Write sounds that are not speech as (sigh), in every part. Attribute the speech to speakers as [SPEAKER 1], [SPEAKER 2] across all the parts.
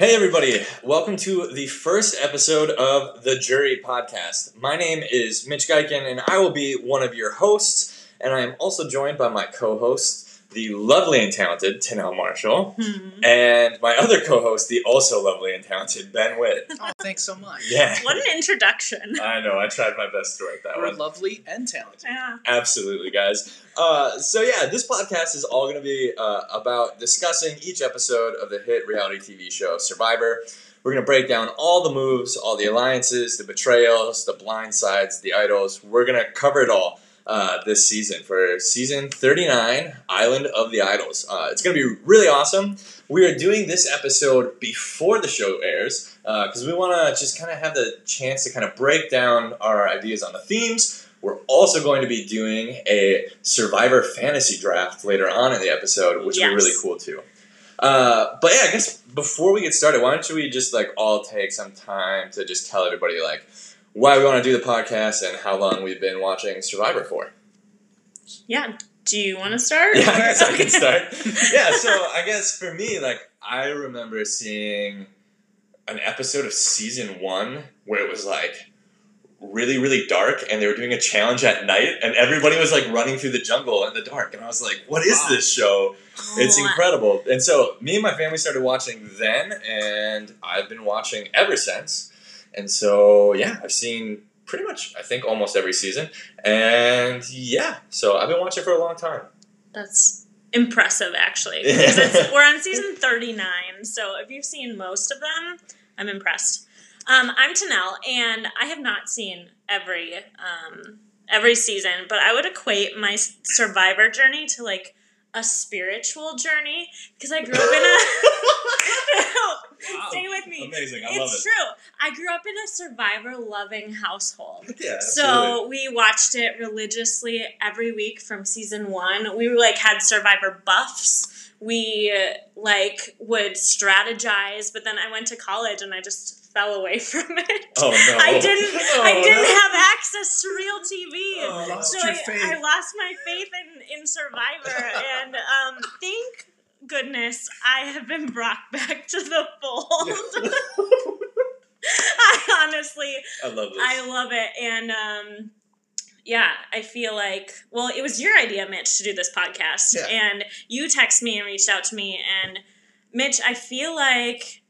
[SPEAKER 1] Hey, everybody. Welcome to the first episode of the Jury Podcast. My name is Mitch Geiken, and I will be one of your hosts. And I am also joined by my co host, the lovely and talented Tanel Marshall,
[SPEAKER 2] Hmm.
[SPEAKER 1] and my other co host, the also lovely and talented Ben Witt. (laughs)
[SPEAKER 3] Oh, thanks so much.
[SPEAKER 1] Yeah.
[SPEAKER 2] What an introduction.
[SPEAKER 1] I know, I tried my best to write that
[SPEAKER 3] We're
[SPEAKER 1] one.
[SPEAKER 3] lovely and talented.
[SPEAKER 2] Yeah.
[SPEAKER 1] Absolutely, guys. Uh, so yeah, this podcast is all going to be uh, about discussing each episode of the hit reality TV show Survivor. We're going to break down all the moves, all the alliances, the betrayals, the blind sides, the idols. We're going to cover it all uh, this season for season 39, Island of the Idols. Uh, it's going to be really awesome. We are doing this episode before the show airs because we want to just kind of have the chance to kind of break down our ideas on the themes. We're also going to be doing a Survivor fantasy draft later on in the episode, which will be really cool too. Uh, but yeah, I guess before we get started, why don't we just like all take some time to just tell everybody like why we want to do the podcast and how long we've been watching Survivor for.
[SPEAKER 2] Yeah. Do you want to start?
[SPEAKER 1] Yeah, I guess I can (laughs) start. Yeah, so I guess for me, like I remember seeing an episode of season one where it was like really, really dark, and they were doing a challenge at night, and everybody was like running through the jungle in the dark, and I was like, "What is
[SPEAKER 3] Wow.
[SPEAKER 1] this show? It's
[SPEAKER 2] Oh,
[SPEAKER 1] incredible!" And so me and my family started watching then, and I've been watching ever since. And so yeah, I've seen pretty much I think almost every season, and yeah, so I've been watching for a long time.
[SPEAKER 2] That's impressive, actually. (laughs) we're on season 39, so if you've seen most of them, I'm impressed. Um, I'm Tanel, and I have not seen every um, every season, but I would equate my survivor journey to like a spiritual journey because I grew up in a. (laughs) (laughs)
[SPEAKER 3] Wow.
[SPEAKER 2] Stay with me.
[SPEAKER 1] Amazing, I
[SPEAKER 2] it's
[SPEAKER 1] it.
[SPEAKER 2] true. I grew up in a survivor loving household. (laughs)
[SPEAKER 1] Yeah,
[SPEAKER 2] So we watched it religiously every week from season one. We like had survivor buffs. We like would strategize, but then I went to college and I just fell away (laughs) from it.
[SPEAKER 1] Oh no!
[SPEAKER 2] I didn't. (laughs)
[SPEAKER 1] Oh,
[SPEAKER 2] I didn't
[SPEAKER 1] no.
[SPEAKER 2] have access to real TV.
[SPEAKER 1] Oh,
[SPEAKER 2] so I. I lost my faith in, in Survivor, and um, thank goodness I have been brought (laughs) back to the fold. (laughs) I honestly,
[SPEAKER 1] I love this.
[SPEAKER 2] I love it, and um, yeah, I feel like well, it was your idea, Mitch, to do this podcast,
[SPEAKER 1] Yeah.
[SPEAKER 2] and you texted me and reached out to me, and Mitch, I feel like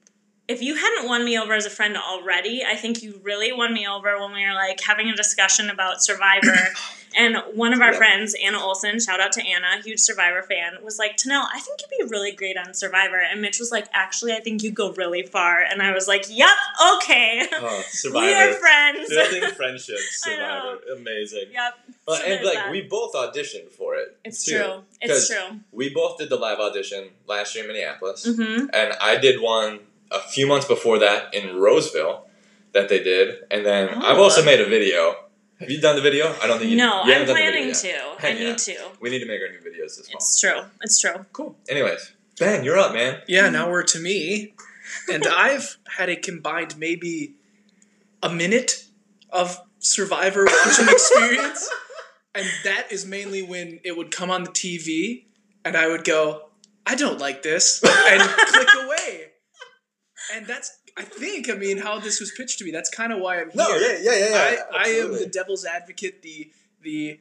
[SPEAKER 2] if you hadn't won me over as a friend already, I think you really won me over when we were like having a discussion about Survivor. (coughs) and one of our
[SPEAKER 1] Yep.
[SPEAKER 2] friends, Anna Olson, shout out to Anna, huge Survivor fan, was like, Tanel, I think you'd be really great on Survivor. And Mitch was like, actually, I think you'd go really far. And I was like, yep, okay.
[SPEAKER 1] oh, (laughs)
[SPEAKER 2] We are
[SPEAKER 1] Survivor.
[SPEAKER 2] friends.
[SPEAKER 1] Building friendships. (laughs) Survivor. Amazing.
[SPEAKER 2] yep. So
[SPEAKER 1] and like
[SPEAKER 2] that.
[SPEAKER 1] we both auditioned for it.
[SPEAKER 2] It's
[SPEAKER 1] too.
[SPEAKER 2] true. It's true.
[SPEAKER 1] We both did the live audition last year in Minneapolis,
[SPEAKER 2] Mm-hmm.
[SPEAKER 1] and I did one a few months before that in Roseville that they did, and then oh. I've
[SPEAKER 2] Oh.
[SPEAKER 1] also made a video. Have you done the video? I don't think you.
[SPEAKER 2] No,
[SPEAKER 1] you
[SPEAKER 2] I'm
[SPEAKER 1] haven't done the
[SPEAKER 2] planning
[SPEAKER 1] yet.
[SPEAKER 2] to. I
[SPEAKER 1] Heck yeah.
[SPEAKER 2] need to.
[SPEAKER 1] We need to make our new videos this fall.
[SPEAKER 2] It's true. It's true.
[SPEAKER 1] Cool. Anyways, Ben, you're up, man.
[SPEAKER 3] Yeah, now we're to me. And (laughs) I've had a combined maybe a minute of Survivor watching experience. (laughs) And that is mainly when it would come on the TV and I would go, I don't like this, and (laughs) click away. And that's, I think, I mean, how this was pitched to me. That's kind of why I'm here.
[SPEAKER 1] No, yeah, yeah, yeah.
[SPEAKER 3] I, I am the devil's advocate, the the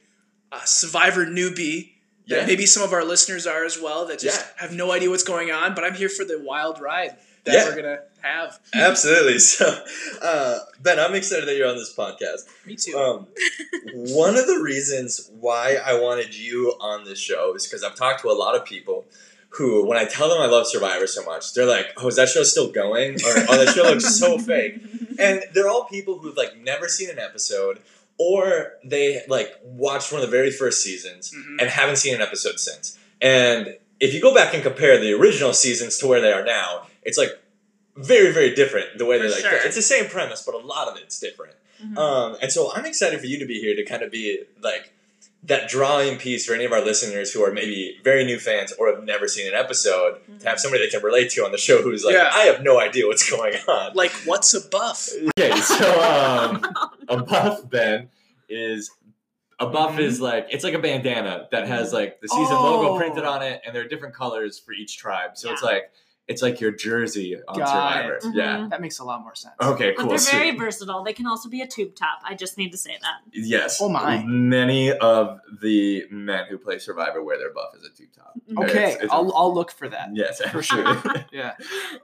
[SPEAKER 3] uh, survivor newbie.
[SPEAKER 1] Yeah.
[SPEAKER 3] Maybe some of our listeners are as well that just
[SPEAKER 1] Yeah.
[SPEAKER 3] have no idea what's going on. But I'm here for the wild ride that
[SPEAKER 1] Yeah.
[SPEAKER 3] we're gonna have.
[SPEAKER 1] Absolutely. (laughs) So, uh, Ben, I'm excited that you're on this podcast.
[SPEAKER 3] Me too.
[SPEAKER 1] Um, one of the reasons why I wanted you on this show is because I've talked to a lot of people who, when I tell them I love Survivor so much, they're like, "Oh, is that show still going?" Or, "Oh, that show looks so (laughs) fake." And they're all people who've like never seen an episode, or they like watched one of the very first seasons
[SPEAKER 3] Mhm.
[SPEAKER 1] and haven't seen an episode since. And if you go back and compare the original seasons to where they are now, it's like very, very different the way they like.
[SPEAKER 2] sure.
[SPEAKER 1] It's the same premise, but a lot of it's different.
[SPEAKER 2] Mhm.
[SPEAKER 1] Um, and so I'm excited for you to be here to kind of be like that drawing piece for any of our listeners who are maybe very new fans or have never seen an episode to have somebody they can relate to on the show who's like,
[SPEAKER 3] Yeah.
[SPEAKER 1] I have no idea what's going on.
[SPEAKER 3] like, what's a buff? (laughs)
[SPEAKER 4] Okay, so um, a (laughs) buff Ben is a buff
[SPEAKER 3] Mhm.
[SPEAKER 4] is like it's like a bandana that has like the season
[SPEAKER 3] Oh.
[SPEAKER 4] logo printed on it, and there are different colors for each tribe. So it's like
[SPEAKER 1] It's like your jersey on
[SPEAKER 3] Got
[SPEAKER 1] Survivor.
[SPEAKER 3] it.
[SPEAKER 1] Yeah.
[SPEAKER 3] That makes a lot more sense.
[SPEAKER 1] Okay, cool.
[SPEAKER 2] But
[SPEAKER 1] cool.
[SPEAKER 2] they're
[SPEAKER 1] So-
[SPEAKER 2] very versatile. They can also be a tube top. I just need to say that.
[SPEAKER 1] yes.
[SPEAKER 3] Oh my.
[SPEAKER 1] Many of the men who play Survivor wear their buff as a tube top.
[SPEAKER 3] Okay,
[SPEAKER 1] It's- it's-
[SPEAKER 3] I'll I'll look for that.
[SPEAKER 1] Yes,
[SPEAKER 3] For
[SPEAKER 1] sure. (laughs)
[SPEAKER 3] Yeah.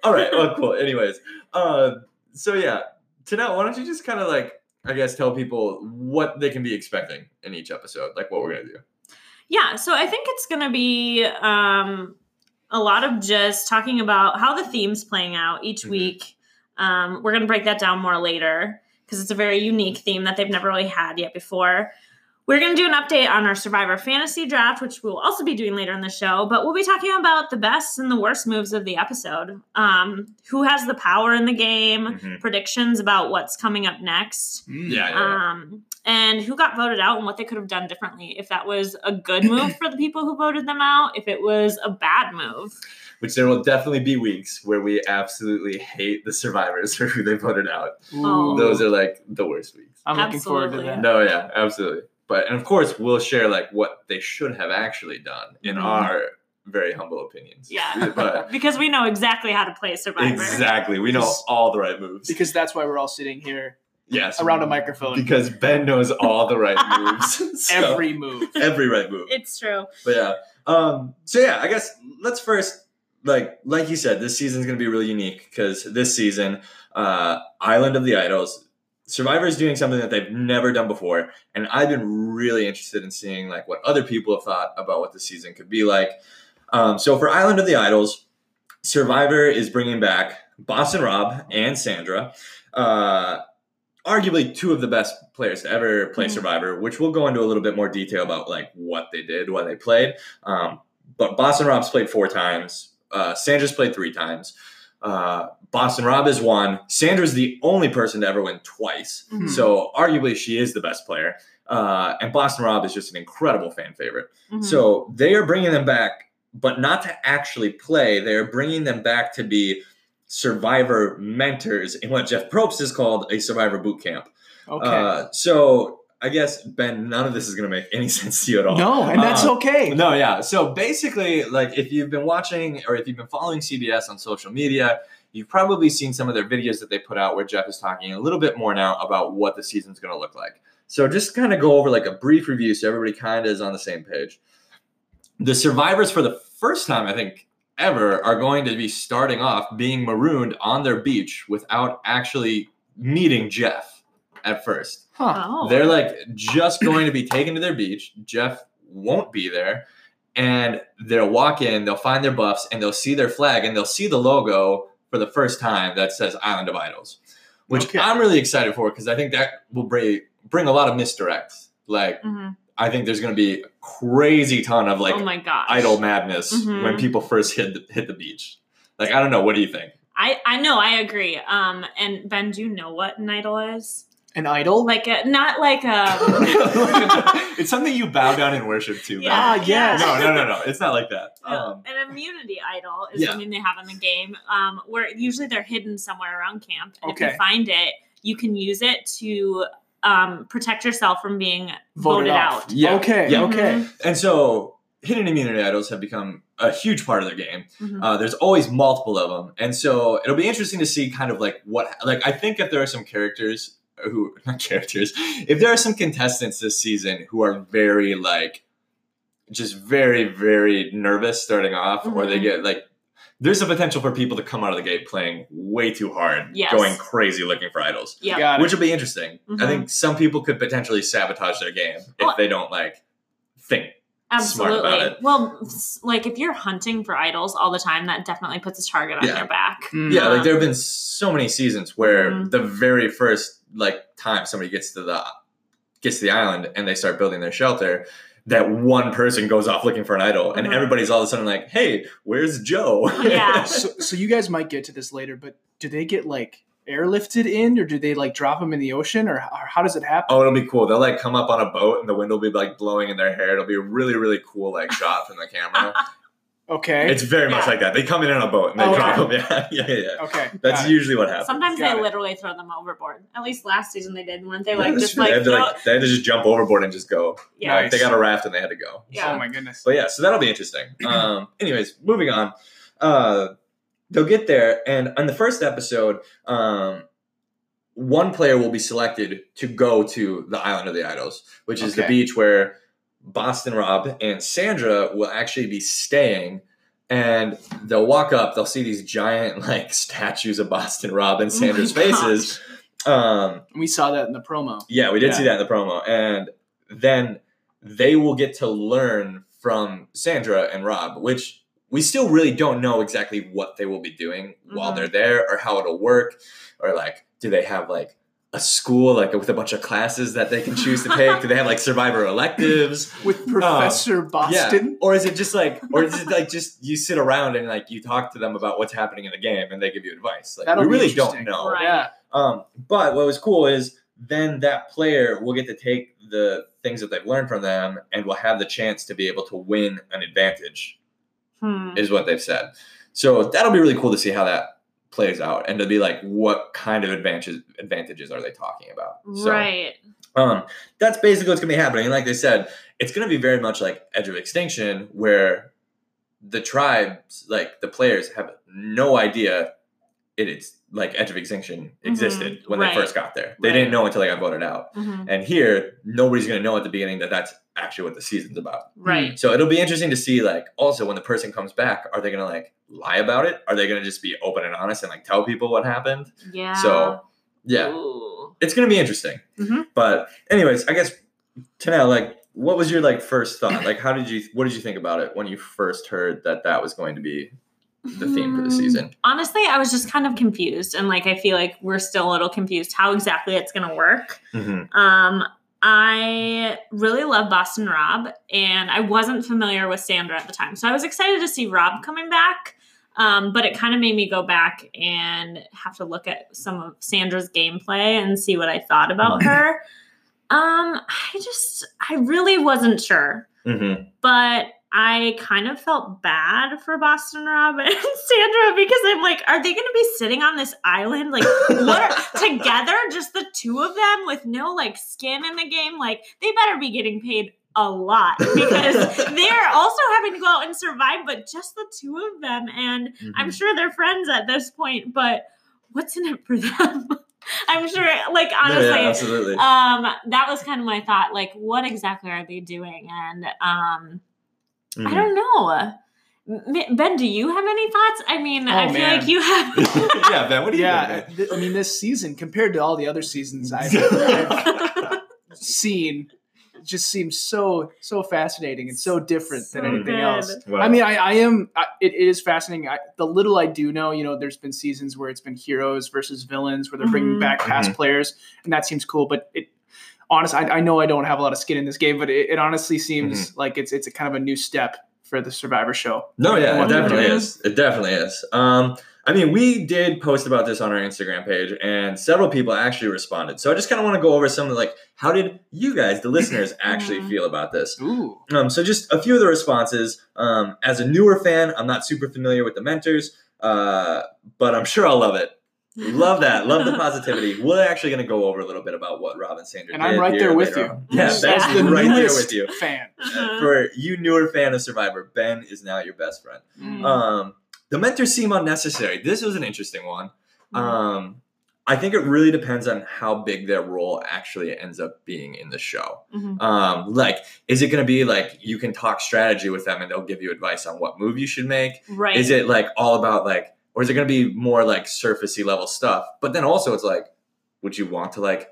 [SPEAKER 1] All right. Well, cool. Anyways, uh, so yeah, Tanel, why don't you just kind of like, I guess, tell people what they can be expecting in each episode, like what we're gonna do.
[SPEAKER 2] Yeah, so I think it's going to be um, a lot of just talking about how the theme's playing out each
[SPEAKER 1] Mhm.
[SPEAKER 2] week. Um, we're going to break that down more later because it's a very unique theme that they've never really had yet before. We're going to do an update on our Survivor Fantasy Draft, which we'll also be doing later in the show, but we'll be talking about the best and the worst moves of the episode. Um, who has the power in the game,
[SPEAKER 1] Mhm.
[SPEAKER 2] predictions about what's coming up next.
[SPEAKER 1] Yeah, yeah, yeah.
[SPEAKER 2] um, and who got voted out and what they could have done differently. If that was a good move (clears throat) for the people who voted them out, if it was a bad move.
[SPEAKER 1] Which there will definitely be weeks where we absolutely hate the survivors for who they voted out.
[SPEAKER 2] Oh.
[SPEAKER 1] Those are like the worst weeks.
[SPEAKER 3] I'm looking forward to
[SPEAKER 2] Absolutely.
[SPEAKER 3] that.
[SPEAKER 1] No, yeah, absolutely. But and of course we'll share like what they should have actually done in
[SPEAKER 2] Mhm.
[SPEAKER 1] our very humble opinions.
[SPEAKER 2] Yeah. (laughs)
[SPEAKER 1] But (laughs)
[SPEAKER 2] Because we know exactly how to play Survivor.
[SPEAKER 1] exactly, we know all the right moves.
[SPEAKER 3] Because that's why we're all sitting here
[SPEAKER 1] yes,
[SPEAKER 3] around a microphone.
[SPEAKER 1] Because Ben knows all the right (laughs) moves. So-
[SPEAKER 3] Every move.
[SPEAKER 1] every right move.
[SPEAKER 2] It's true.
[SPEAKER 1] But yeah. Um, so yeah, I guess let's first like like you said, this season's gonna be really unique because this season, uh, Island of the Idols, Survivor is doing something that they've never done before, and I've been really interested in seeing like what other people have thought about what the season could be like. Um, so for Island of the Idols, Survivor is bringing back Boston Rob and Sandra. Uh, arguably two of the best players to ever play
[SPEAKER 2] Mhm.
[SPEAKER 1] Survivor, which we'll go into a little bit more detail about like what they did when they played. Um, but Boston Rob's played four times. Uh, Sandra's played three times. Uh, Boston Rob is one. Sandra's the only person to ever win twice.
[SPEAKER 2] Mhm.
[SPEAKER 1] So arguably she is the best player. Uh, and Boston Rob is just an incredible fan favorite.
[SPEAKER 2] Mhm.
[SPEAKER 1] So they are bringing them back, but not to actually play. They are bringing them back to be survivor mentors in what Jeff Probst has called a survivor boot camp.
[SPEAKER 3] Okay.
[SPEAKER 1] Uh, so I guess Ben, none of this is going to make any (laughs) sense to you at all.
[SPEAKER 3] no, and that's
[SPEAKER 1] Uh,
[SPEAKER 3] okay.
[SPEAKER 1] No, yeah. So basically, like if you've been watching or if you've been following CBS on social media, you've probably seen some of their videos that they put out where Jeff is talking a little bit more now about what the season's going to look like. So just kind of go over like a brief review so everybody kind of is on the same page. The survivors for the first time, I think, ever are going to be starting off being marooned on their beach without actually meeting Jeff at first.
[SPEAKER 3] Huh.
[SPEAKER 2] Oh.
[SPEAKER 1] They're like just going to be taken to their beach. Jeff won't be there. And they'll walk in, they'll find their buffs, and they'll see their flag and they'll see the logo for the first time that says Island of Idols, which
[SPEAKER 3] Okay.
[SPEAKER 1] I'm really excited for because I think that will bring, bring a lot of misdirects. Like,
[SPEAKER 2] Mhm.
[SPEAKER 1] I think there's going to be a crazy ton of like
[SPEAKER 2] oh my gosh.
[SPEAKER 1] idol madness
[SPEAKER 2] Mhm.
[SPEAKER 1] when people first hit the, hit the beach. Like, I don't know. What do you think?
[SPEAKER 2] I, I know, I agree. Um, and Ben, do you know what an idol is?
[SPEAKER 3] An idol?
[SPEAKER 2] Like, a, not like a. (laughs) (laughs)
[SPEAKER 1] it's something you bow down and worship to.
[SPEAKER 2] Yeah,
[SPEAKER 3] Ah, yes.
[SPEAKER 1] No, no, no, no. It's not like that.
[SPEAKER 2] No,
[SPEAKER 1] Um,
[SPEAKER 2] an immunity idol is
[SPEAKER 1] yeah.
[SPEAKER 2] something they have in the game, um, where usually they're hidden somewhere around camp. And if you find it, you can use it to um, protect yourself from being
[SPEAKER 3] Voted
[SPEAKER 2] voted, out.
[SPEAKER 1] yeah.
[SPEAKER 3] Okay,
[SPEAKER 1] Yeah.
[SPEAKER 3] okay.
[SPEAKER 1] And so hidden immunity idols have become a huge part of their game.
[SPEAKER 2] Mhm.
[SPEAKER 1] Uh, there's always multiple of them, and so it'll be interesting to see kind of like what like I think if there are some characters who (laughs) not characters if there are some contestants this season who are very like just very very nervous starting off, or they
[SPEAKER 2] Mhm.
[SPEAKER 1] get like. There's a potential for people to come out of the gate playing way too hard,
[SPEAKER 2] Yes.
[SPEAKER 1] going crazy looking for idols.
[SPEAKER 2] Yeah.
[SPEAKER 1] Which will be interesting. I
[SPEAKER 2] Mhm.
[SPEAKER 1] think some people could potentially sabotage their game if they don't like think. smart about
[SPEAKER 2] Absolutely.
[SPEAKER 1] it.
[SPEAKER 2] Well, like if you're hunting for idols all the time, that definitely puts a target on
[SPEAKER 1] Yeah.
[SPEAKER 2] your back.
[SPEAKER 3] Mm.
[SPEAKER 1] Yeah, like there have been so many seasons where
[SPEAKER 2] Mhm.
[SPEAKER 1] the very first like time somebody gets to the gets to the island and they start building their shelter, that one person goes off looking for an idol, and
[SPEAKER 2] Mhm.
[SPEAKER 1] everybody's all of a sudden like, "Hey, where's Joe?"
[SPEAKER 2] Yeah. (laughs) (laughs)
[SPEAKER 3] So, so you guys might get to this later, but do they get like airlifted in, or do they like drop them in the ocean, or, or how does it happen?
[SPEAKER 1] Oh, it'll be cool. They'll like come up on a boat and the wind will be like blowing in their hair. It'll be a really, really cool like shot from the camera. (laughs)
[SPEAKER 3] Okay.
[SPEAKER 1] It's very much
[SPEAKER 2] Yeah.
[SPEAKER 1] like that. They come in on a boat and they
[SPEAKER 3] Okay.
[SPEAKER 1] drop them. Yeah, (laughs) yeah, yeah. yeah.
[SPEAKER 3] okay.
[SPEAKER 1] That's
[SPEAKER 3] got it.
[SPEAKER 1] usually what happens.
[SPEAKER 2] Sometimes
[SPEAKER 3] Got
[SPEAKER 2] they
[SPEAKER 3] it.
[SPEAKER 2] literally throw them overboard. At least last season they did, weren't they? Like
[SPEAKER 1] that's
[SPEAKER 2] just like,
[SPEAKER 1] they, had to, like they had to just jump overboard and just go.
[SPEAKER 2] yeah,
[SPEAKER 1] Like, they got a raft and they had to go.
[SPEAKER 2] yeah.
[SPEAKER 3] Oh my goodness.
[SPEAKER 1] But yeah, so that'll be interesting. (clears throat) Um, anyways, moving on. Uh, they'll get there, and on the first episode, um, one player will be selected to go to the island of the idols, which is the beach where Boston Rob and Sandra will actually be staying. And they'll walk up, they'll see these giant (laughs) like statues of Boston Rob and
[SPEAKER 2] Oh
[SPEAKER 1] Sandra's faces. Um,
[SPEAKER 3] We saw that in the promo.
[SPEAKER 1] yeah, we did
[SPEAKER 3] Yeah.
[SPEAKER 1] see that in the promo. And then they will get to learn from Sandra and Rob, which we still really don't know exactly what they will be doing while
[SPEAKER 2] Mhm.
[SPEAKER 1] they're there or how it'll work. Or like, do they have like a school like with a bunch of classes that they can choose to take? do they have like (laughs) survivor electives?
[SPEAKER 3] With Professor Boston.
[SPEAKER 1] Yeah. Or is it just like or is it like just you sit around and like you talk to them about what's happening in the game and they give you advice? Like
[SPEAKER 3] That'll
[SPEAKER 1] we really don't know.
[SPEAKER 2] Right.
[SPEAKER 3] Yeah.
[SPEAKER 1] Um, but what was cool is then that player will get to take the things that they've learned from them and will have the chance to be able to win an advantage,
[SPEAKER 2] Hmm.
[SPEAKER 1] is what they've said. So that'll be really cool to see how that plays out and to be like, what kind of advantages advantages are they talking about? So,
[SPEAKER 2] right.
[SPEAKER 1] um, that's basically what's gonna be happening. Like they said, it's gonna be very much like Edge of Extinction, where the tribes, like the players, have no idea it is like Edge of Extinction existed when
[SPEAKER 2] right.
[SPEAKER 1] they first got there. They
[SPEAKER 2] Right.
[SPEAKER 1] didn't know until they got voted out.
[SPEAKER 2] Mhm.
[SPEAKER 1] And here, nobody's gonna know at the beginning that that's actually what the season's about.
[SPEAKER 2] Right.
[SPEAKER 1] So it'll be interesting to see, like, also when the person comes back, are they gonna like lie about it? Are they gonna just be open and honest and like tell people what happened?
[SPEAKER 2] Yeah.
[SPEAKER 1] So yeah,
[SPEAKER 2] Ooh.
[SPEAKER 1] it's gonna be interesting.
[SPEAKER 2] Mhm.
[SPEAKER 1] But anyways, I guess Tanel, like, what was your like first thought? Like, how did you what did you think about it when you first heard that that was going to be the theme for the
[SPEAKER 2] Hmm.
[SPEAKER 1] season?
[SPEAKER 2] Honestly, I was just kind of confused, and like I feel like we're still a little confused how exactly it's going to work.
[SPEAKER 1] Mm-hmm.
[SPEAKER 2] Um, I really love Boston Rob, and I wasn't familiar with Sandra at the time, so I was excited to see Rob coming back. Um, but it kind of made me go back and have to look at some of Sandra's gameplay and see what I thought about her. Um, I just, I really wasn't sure
[SPEAKER 1] Mm-hmm.
[SPEAKER 2] but I kind of felt bad for Boston Rob (laughs) and Sandra because I'm like, are they going to be sitting on this island like (laughs) what are, together, just the two of them with no like skin in the game? Like they better be getting paid a lot because (laughs) they're also having to go out and survive, but just the two of them, and
[SPEAKER 1] Mm-hmm.
[SPEAKER 2] I'm sure they're friends at this point, but what's in it for them? I'm sure, like honestly,
[SPEAKER 1] yeah, absolutely.
[SPEAKER 2] um that was kind of my thought like what exactly are they doing and um
[SPEAKER 1] Mhm.
[SPEAKER 2] i don't know ben do you have any thoughts i mean i
[SPEAKER 3] Oh,
[SPEAKER 2] feel
[SPEAKER 3] man.
[SPEAKER 2] like you have (laughs) (laughs)
[SPEAKER 1] yeah, Ben, what do you
[SPEAKER 3] Yeah,
[SPEAKER 1] think?
[SPEAKER 3] th- I mean, this season compared to all the other seasons I've, (laughs) I've seen, just seems so so fascinating and so different than anything
[SPEAKER 2] good.
[SPEAKER 3] else.
[SPEAKER 1] Wow.
[SPEAKER 3] I mean, I, I am. I, it, it is fascinating. I, the little I do know, you know, there's been seasons where it's been heroes versus villains, where they're bringing
[SPEAKER 2] Mhm.
[SPEAKER 3] back past players, and that seems cool. But it, honestly, I, I know I don't have a lot of skin in this game, but it, it honestly seems like it's it's a kind of a new step for the Survivor show.
[SPEAKER 1] No, yeah, it definitely is. It definitely is. Um, I mean, we did post about this on our Instagram page, and several people actually responded. So I just kind of want to go over some of like, how did you guys, the listeners, (laughs) actually
[SPEAKER 2] Mhm.
[SPEAKER 1] feel about this?
[SPEAKER 3] Ooh,
[SPEAKER 1] Um, so just a few of the responses. Um, as a newer fan, I'm not super familiar with the mentors, uh, but I'm sure I'll love it. Love that. Love the (laughs) positivity. We're actually going to go over a little bit about what Rob and Sandra
[SPEAKER 3] And I'm right there with you.
[SPEAKER 1] on. Yeah, Ben's
[SPEAKER 2] the
[SPEAKER 1] right there
[SPEAKER 3] newest
[SPEAKER 1] with you.
[SPEAKER 3] fan.
[SPEAKER 2] Uh-huh.
[SPEAKER 1] For you newer fan of Survivor, Ben is now your best friend.
[SPEAKER 2] Mm.
[SPEAKER 1] Um, the mentors seem unnecessary. This was an interesting one.
[SPEAKER 2] Mm.
[SPEAKER 1] Um, I think it really depends on how big their role actually ends up being in the show.
[SPEAKER 2] Mhm.
[SPEAKER 1] Um, like, is it going to be like you can talk strategy with them and they'll give you advice on what move you should make?
[SPEAKER 2] right
[SPEAKER 1] Is it like all about like, or is it going to be more like surfacey level stuff? But then also, it's like, would you want to like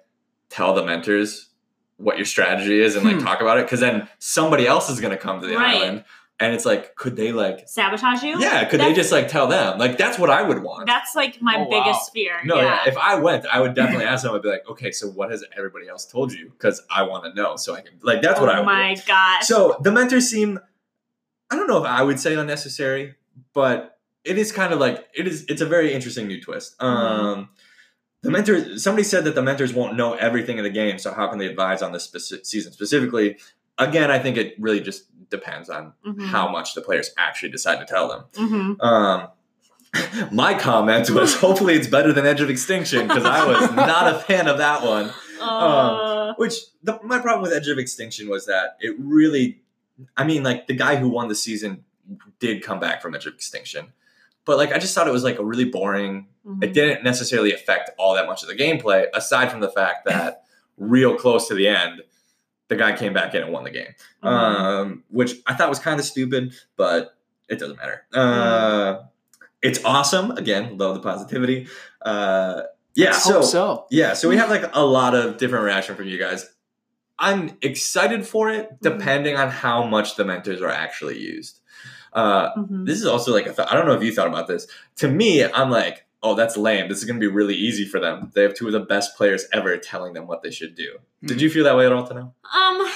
[SPEAKER 1] tell the mentors what your strategy is and like
[SPEAKER 3] Hmm.
[SPEAKER 1] talk about it? Because then somebody else is going to come to the
[SPEAKER 2] Right.
[SPEAKER 1] island, and it's like, could they like
[SPEAKER 2] sabotage you
[SPEAKER 1] yeah, could they just like tell them? Like that's what I would want.
[SPEAKER 2] that's like my
[SPEAKER 3] Oh, wow.
[SPEAKER 2] biggest fear
[SPEAKER 1] no, yeah.
[SPEAKER 2] yeah,
[SPEAKER 1] If I went, I would definitely (laughs) ask them. I'd be like, okay, so what has everybody else told you? Because I want to know, so I can like that's what I
[SPEAKER 2] oh my god.
[SPEAKER 1] So the mentors seem, I don't know if I would say unnecessary, but it is kind of like it is. It's a very interesting new twist.
[SPEAKER 2] Mm-hmm.
[SPEAKER 1] Um, the mentors. Somebody said that the mentors won't know everything in the game, so how can they advise on this speci- season specifically? Again, I think it really just depends on
[SPEAKER 2] Mhm.
[SPEAKER 1] how much the players actually decide to tell them.
[SPEAKER 2] Mhm.
[SPEAKER 1] Um, (laughs) my comment was (laughs) hopefully it's better than Edge of Extinction because I was (laughs) not a fan of that one.
[SPEAKER 2] Uh,
[SPEAKER 1] Which the, my problem with Edge of Extinction was that it really, I mean, like the guy who won the season did come back from Edge of Extinction, but like I just thought it was like a really boring.
[SPEAKER 2] Mhm.
[SPEAKER 1] It didn't necessarily affect all that much of the gameplay, aside from the fact (laughs) that real close to the end, the guy came back in and won the game,
[SPEAKER 2] Mhm.
[SPEAKER 1] um, which I thought was kind of stupid, but it doesn't matter. Uh, it's awesome. Again, love the positivity. Uh, yeah, so
[SPEAKER 3] so.
[SPEAKER 1] yeah, so we have like a lot of different reaction from you guys. I'm excited for it,
[SPEAKER 2] Mm-hmm.
[SPEAKER 1] depending on how much the mentors are actually used. Uh,
[SPEAKER 2] Mhm.
[SPEAKER 1] this is also like a th- I don't know if you thought about this. To me, I'm like, oh, that's lame. This is going to be really easy for them. They have two of the best players ever telling them what they should do. Did you feel that way at all, Tano?
[SPEAKER 2] Um,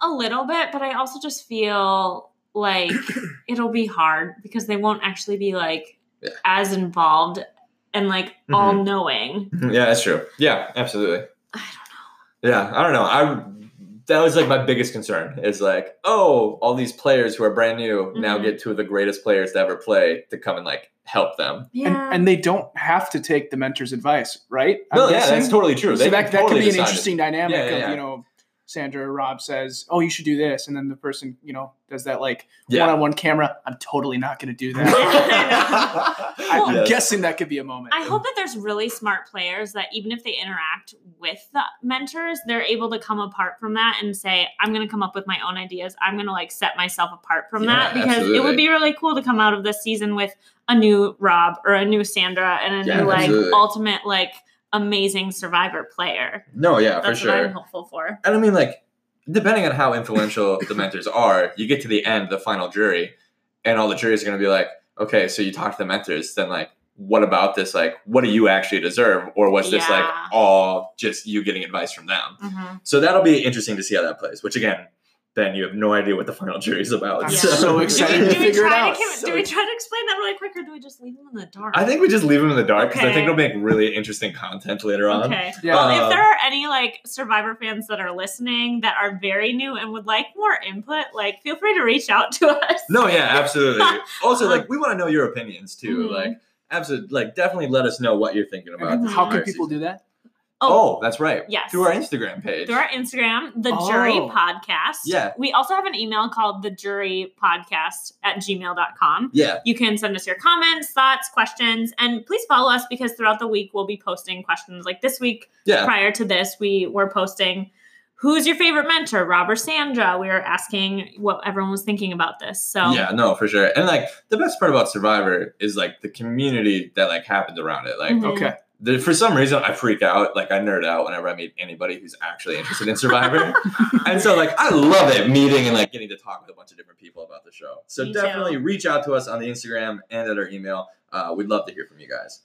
[SPEAKER 2] a little bit, but I also just feel like (coughs) it'll be hard because they won't actually be like
[SPEAKER 1] Yeah.
[SPEAKER 2] as involved and like
[SPEAKER 1] Mhm.
[SPEAKER 2] all knowing.
[SPEAKER 1] Yeah, that's true. Yeah, absolutely.
[SPEAKER 2] I don't know.
[SPEAKER 1] Yeah, I don't know. I that was like my biggest concern is like, oh, all these players who are brand new now
[SPEAKER 2] Mhm.
[SPEAKER 1] get two of the greatest players to ever play to come and like help them.
[SPEAKER 3] And, and they don't have to take the mentor's advice, right? I'm
[SPEAKER 1] no, yeah, that's totally true.
[SPEAKER 3] So
[SPEAKER 1] They
[SPEAKER 3] that,
[SPEAKER 1] can
[SPEAKER 3] that
[SPEAKER 1] totally
[SPEAKER 3] could be an
[SPEAKER 1] decide it.
[SPEAKER 3] interesting dynamic
[SPEAKER 1] Yeah, yeah,
[SPEAKER 3] of
[SPEAKER 1] yeah.
[SPEAKER 3] you know Sandra or Rob says, "Oh, you should do this," and then the person you know does that like
[SPEAKER 1] Yeah.
[SPEAKER 3] one-on-one camera. I'm totally not going to do that. (laughs) (laughs) I'm
[SPEAKER 1] Yes.
[SPEAKER 3] guessing that could be a moment.
[SPEAKER 2] I hope that there's really smart players that even if they interact with the mentors, they're able to come apart from that and say, I'm going to come up with my own ideas. I'm going to like set myself apart from
[SPEAKER 1] Yeah,
[SPEAKER 2] that because it would be really cool to come out of this season with a new Rob or a new Sandra and a
[SPEAKER 1] Yeah,
[SPEAKER 2] new like
[SPEAKER 1] absolutely.
[SPEAKER 2] ultimate like amazing survivor player.
[SPEAKER 1] No, yeah, for
[SPEAKER 2] sure. what I'm hopeful for.
[SPEAKER 1] And I mean, like, depending on how influential (laughs) the mentors are, you get to the end, the final jury, and all the juries are going to be like, okay, so you talk to the mentors, then like, what about this? Like, what do you actually deserve, or was this like all just you getting advice from them?
[SPEAKER 2] Mhm.
[SPEAKER 1] So that'll be interesting to see how that plays. Which again, Ben, you have no idea what the final jury is about.
[SPEAKER 3] I'm
[SPEAKER 2] Yeah. (laughs)
[SPEAKER 3] so
[SPEAKER 2] Do
[SPEAKER 3] excited
[SPEAKER 2] we,
[SPEAKER 3] to
[SPEAKER 2] do we
[SPEAKER 3] figure it out.
[SPEAKER 2] To, do we try to explain that really quick, or do we just leave them in the dark?
[SPEAKER 1] I think we just leave them in the dark because I think it'll make really interesting content later on.
[SPEAKER 2] Okay.
[SPEAKER 3] Yeah.
[SPEAKER 2] Well,
[SPEAKER 1] Um,
[SPEAKER 2] if there are any like Survivor fans that are listening that are very new and would like more input, like feel free to reach out to us.
[SPEAKER 1] No, yeah, absolutely. (laughs) also, like, we want to know your opinions too.
[SPEAKER 2] Mhm.
[SPEAKER 1] Like, absolutely, like, definitely let us know what you're thinking about.
[SPEAKER 3] How can people
[SPEAKER 1] season.
[SPEAKER 3] do that?
[SPEAKER 1] Oh, that's right.
[SPEAKER 2] Yes.
[SPEAKER 1] Through our Instagram page.
[SPEAKER 2] Through our Instagram, the Jury
[SPEAKER 3] Oh.
[SPEAKER 2] Podcast.
[SPEAKER 1] Yeah.
[SPEAKER 2] We also have an email called the Jury Podcast at gmail.com.
[SPEAKER 1] yeah.
[SPEAKER 2] You can send us your comments, thoughts, questions, and please follow us because throughout the week we'll be posting questions. Like this week,
[SPEAKER 1] Yeah.
[SPEAKER 2] prior to this, we were posting who's your favorite mentor, Rob or Sandra. We were asking what everyone was thinking about this. So
[SPEAKER 1] Yeah, no, for sure. And like the best part about Survivor is like the community that like happens around it. Like
[SPEAKER 2] Mhm.
[SPEAKER 3] Okay.
[SPEAKER 1] The, for some reason I freak out, like I nerd out whenever I meet anybody who's actually interested in Survivor. (laughs) and so like I love it meeting and like getting to talk with a bunch of different people about the show. So
[SPEAKER 2] Me too.
[SPEAKER 1] definitely reach out to us on the Instagram and at our email. Uh, we'd love to hear from you guys.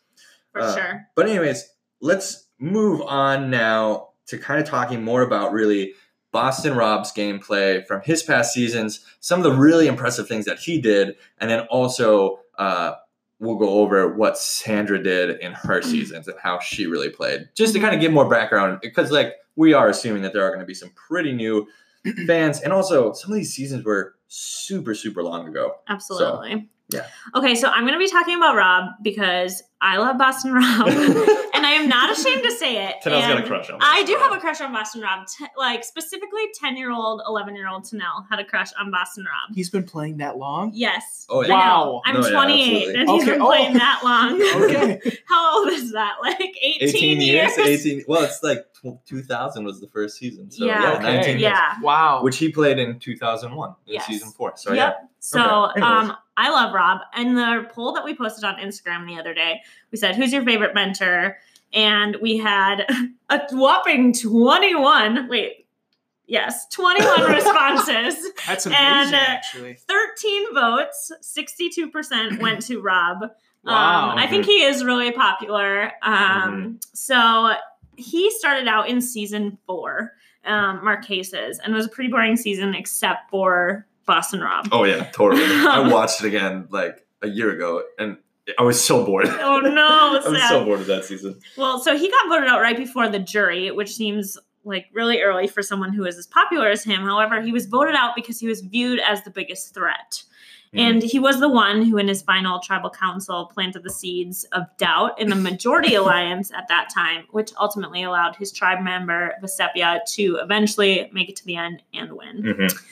[SPEAKER 2] for
[SPEAKER 1] Uh,
[SPEAKER 2] sure.
[SPEAKER 1] But anyways, let's move on now to kind of talking more about really Boston Rob's gameplay from his past seasons, some of the really impressive things that he did, and then also uh, we'll go over what Sandra did in her mm. seasons and how she really played, just to mm-hmm. kind of give more background because like we are assuming that there are going to be some pretty new (clears throat) fans, and also some of these seasons were super super long ago.
[SPEAKER 2] Absolutely.
[SPEAKER 1] yeah.
[SPEAKER 2] Okay, so I'm going to be talking about Rob because I love Boston Rob, (laughs) and I am not ashamed to say it.
[SPEAKER 1] Tanel's got a crush on.
[SPEAKER 2] I do
[SPEAKER 1] Boston
[SPEAKER 2] have a crush on Boston Rob. T- like specifically, ten year old, eleven year old Tanel had a crush on Boston Rob.
[SPEAKER 3] He's been playing that long.
[SPEAKER 2] Yes.
[SPEAKER 1] Oh,
[SPEAKER 2] I
[SPEAKER 1] yeah.
[SPEAKER 3] Wow.
[SPEAKER 2] Oh, I'm
[SPEAKER 1] No,
[SPEAKER 2] 28,
[SPEAKER 1] absolutely.
[SPEAKER 2] and he's
[SPEAKER 3] Okay,
[SPEAKER 2] been
[SPEAKER 3] oh.
[SPEAKER 2] playing that long. (laughs)
[SPEAKER 3] Okay.
[SPEAKER 2] How old is that? Like 18,
[SPEAKER 1] 18 years,
[SPEAKER 2] years?
[SPEAKER 1] 18 well it's like 2000 was the first season so
[SPEAKER 2] Yeah.
[SPEAKER 1] yeah,
[SPEAKER 3] Okay.
[SPEAKER 1] 19 years.
[SPEAKER 2] Yeah.
[SPEAKER 3] Wow.
[SPEAKER 1] which he played in 2001 in
[SPEAKER 2] Yes.
[SPEAKER 1] season four so
[SPEAKER 2] yep. So,
[SPEAKER 1] Okay,
[SPEAKER 2] um, I love Rob. And the poll that we posted on Instagram the other day, we said, "Who's your favorite mentor?" And we had (laughs) a whopping twenty-one. Wait, yes, twenty-one (laughs) responses.
[SPEAKER 3] That's
[SPEAKER 2] and,
[SPEAKER 3] amazing,
[SPEAKER 2] uh,
[SPEAKER 3] actually.
[SPEAKER 2] Thirteen votes. Sixty-two percent (clears throat) went to Rob.
[SPEAKER 3] Wow.
[SPEAKER 2] Um, I think he is really popular. Um,
[SPEAKER 1] Mm-hmm.
[SPEAKER 2] So he started out in season four, um, Marquesas, and it was a pretty boring season except for Boston Rob.
[SPEAKER 1] oh yeah totally i (laughs) watched it again like a year ago and i was so bored
[SPEAKER 2] Oh no, (laughs)
[SPEAKER 1] i was so bored of that season
[SPEAKER 2] Well, so he got voted out right before the jury, which seems like really early for someone who is as popular as him. However, he was voted out because he was viewed as the biggest threat.
[SPEAKER 1] Mhm.
[SPEAKER 2] And he was the one who, in his final tribal council, planted the seeds of doubt in the majority (laughs) alliance at that time, which ultimately allowed his tribe member, Vecepia, to eventually make it to the end and win.
[SPEAKER 1] Mhm.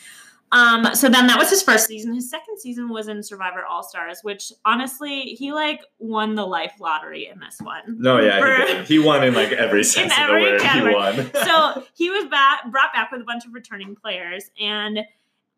[SPEAKER 2] Um, so then that was his first season. His second season was in Survivor All Stars, which honestly, he like won the life lottery in this one.
[SPEAKER 1] No, yeah,
[SPEAKER 2] For-
[SPEAKER 1] he, he won in like every (laughs) sense of the word.
[SPEAKER 2] category.
[SPEAKER 1] He won. (laughs)
[SPEAKER 2] so he was back, brought back with a bunch of returning players, and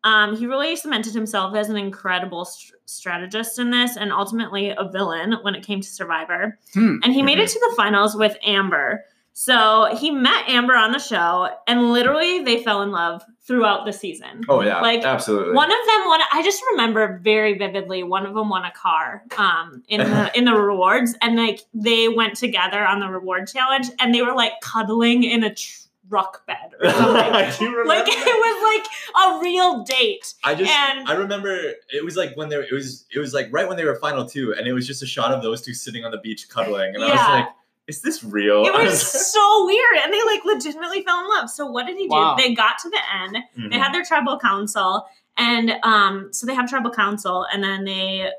[SPEAKER 2] um, he really cemented himself as an incredible str- strategist in this, and ultimately a villain when it came to Survivor.
[SPEAKER 3] Hmm.
[SPEAKER 2] And he made it to the finals with Amber. So he met Amber on the show, and literally they fell in love throughout the season.
[SPEAKER 1] oh yeah,
[SPEAKER 2] like,
[SPEAKER 1] absolutely.
[SPEAKER 2] One of them won. I just remember very vividly. One of them won a car um, in the (laughs) in the rewards, and like they went together on the reward challenge, and they were like cuddling in a truck bed or (laughs) something.
[SPEAKER 1] I do remember.
[SPEAKER 2] like
[SPEAKER 1] that.
[SPEAKER 2] it was like a real date.
[SPEAKER 1] I just
[SPEAKER 2] and-
[SPEAKER 1] I remember it was like when they were, it was it was like right when they were final two, and it was just a shot of those two sitting on the beach cuddling, and I was like, "Is this real?"
[SPEAKER 2] It was (laughs) so weird, and they like legitimately fell in love. So what did he do?
[SPEAKER 3] Wow.
[SPEAKER 2] They got to the end.
[SPEAKER 1] Mhm.
[SPEAKER 2] They had their tribal council, and um, so they have tribal council, and then they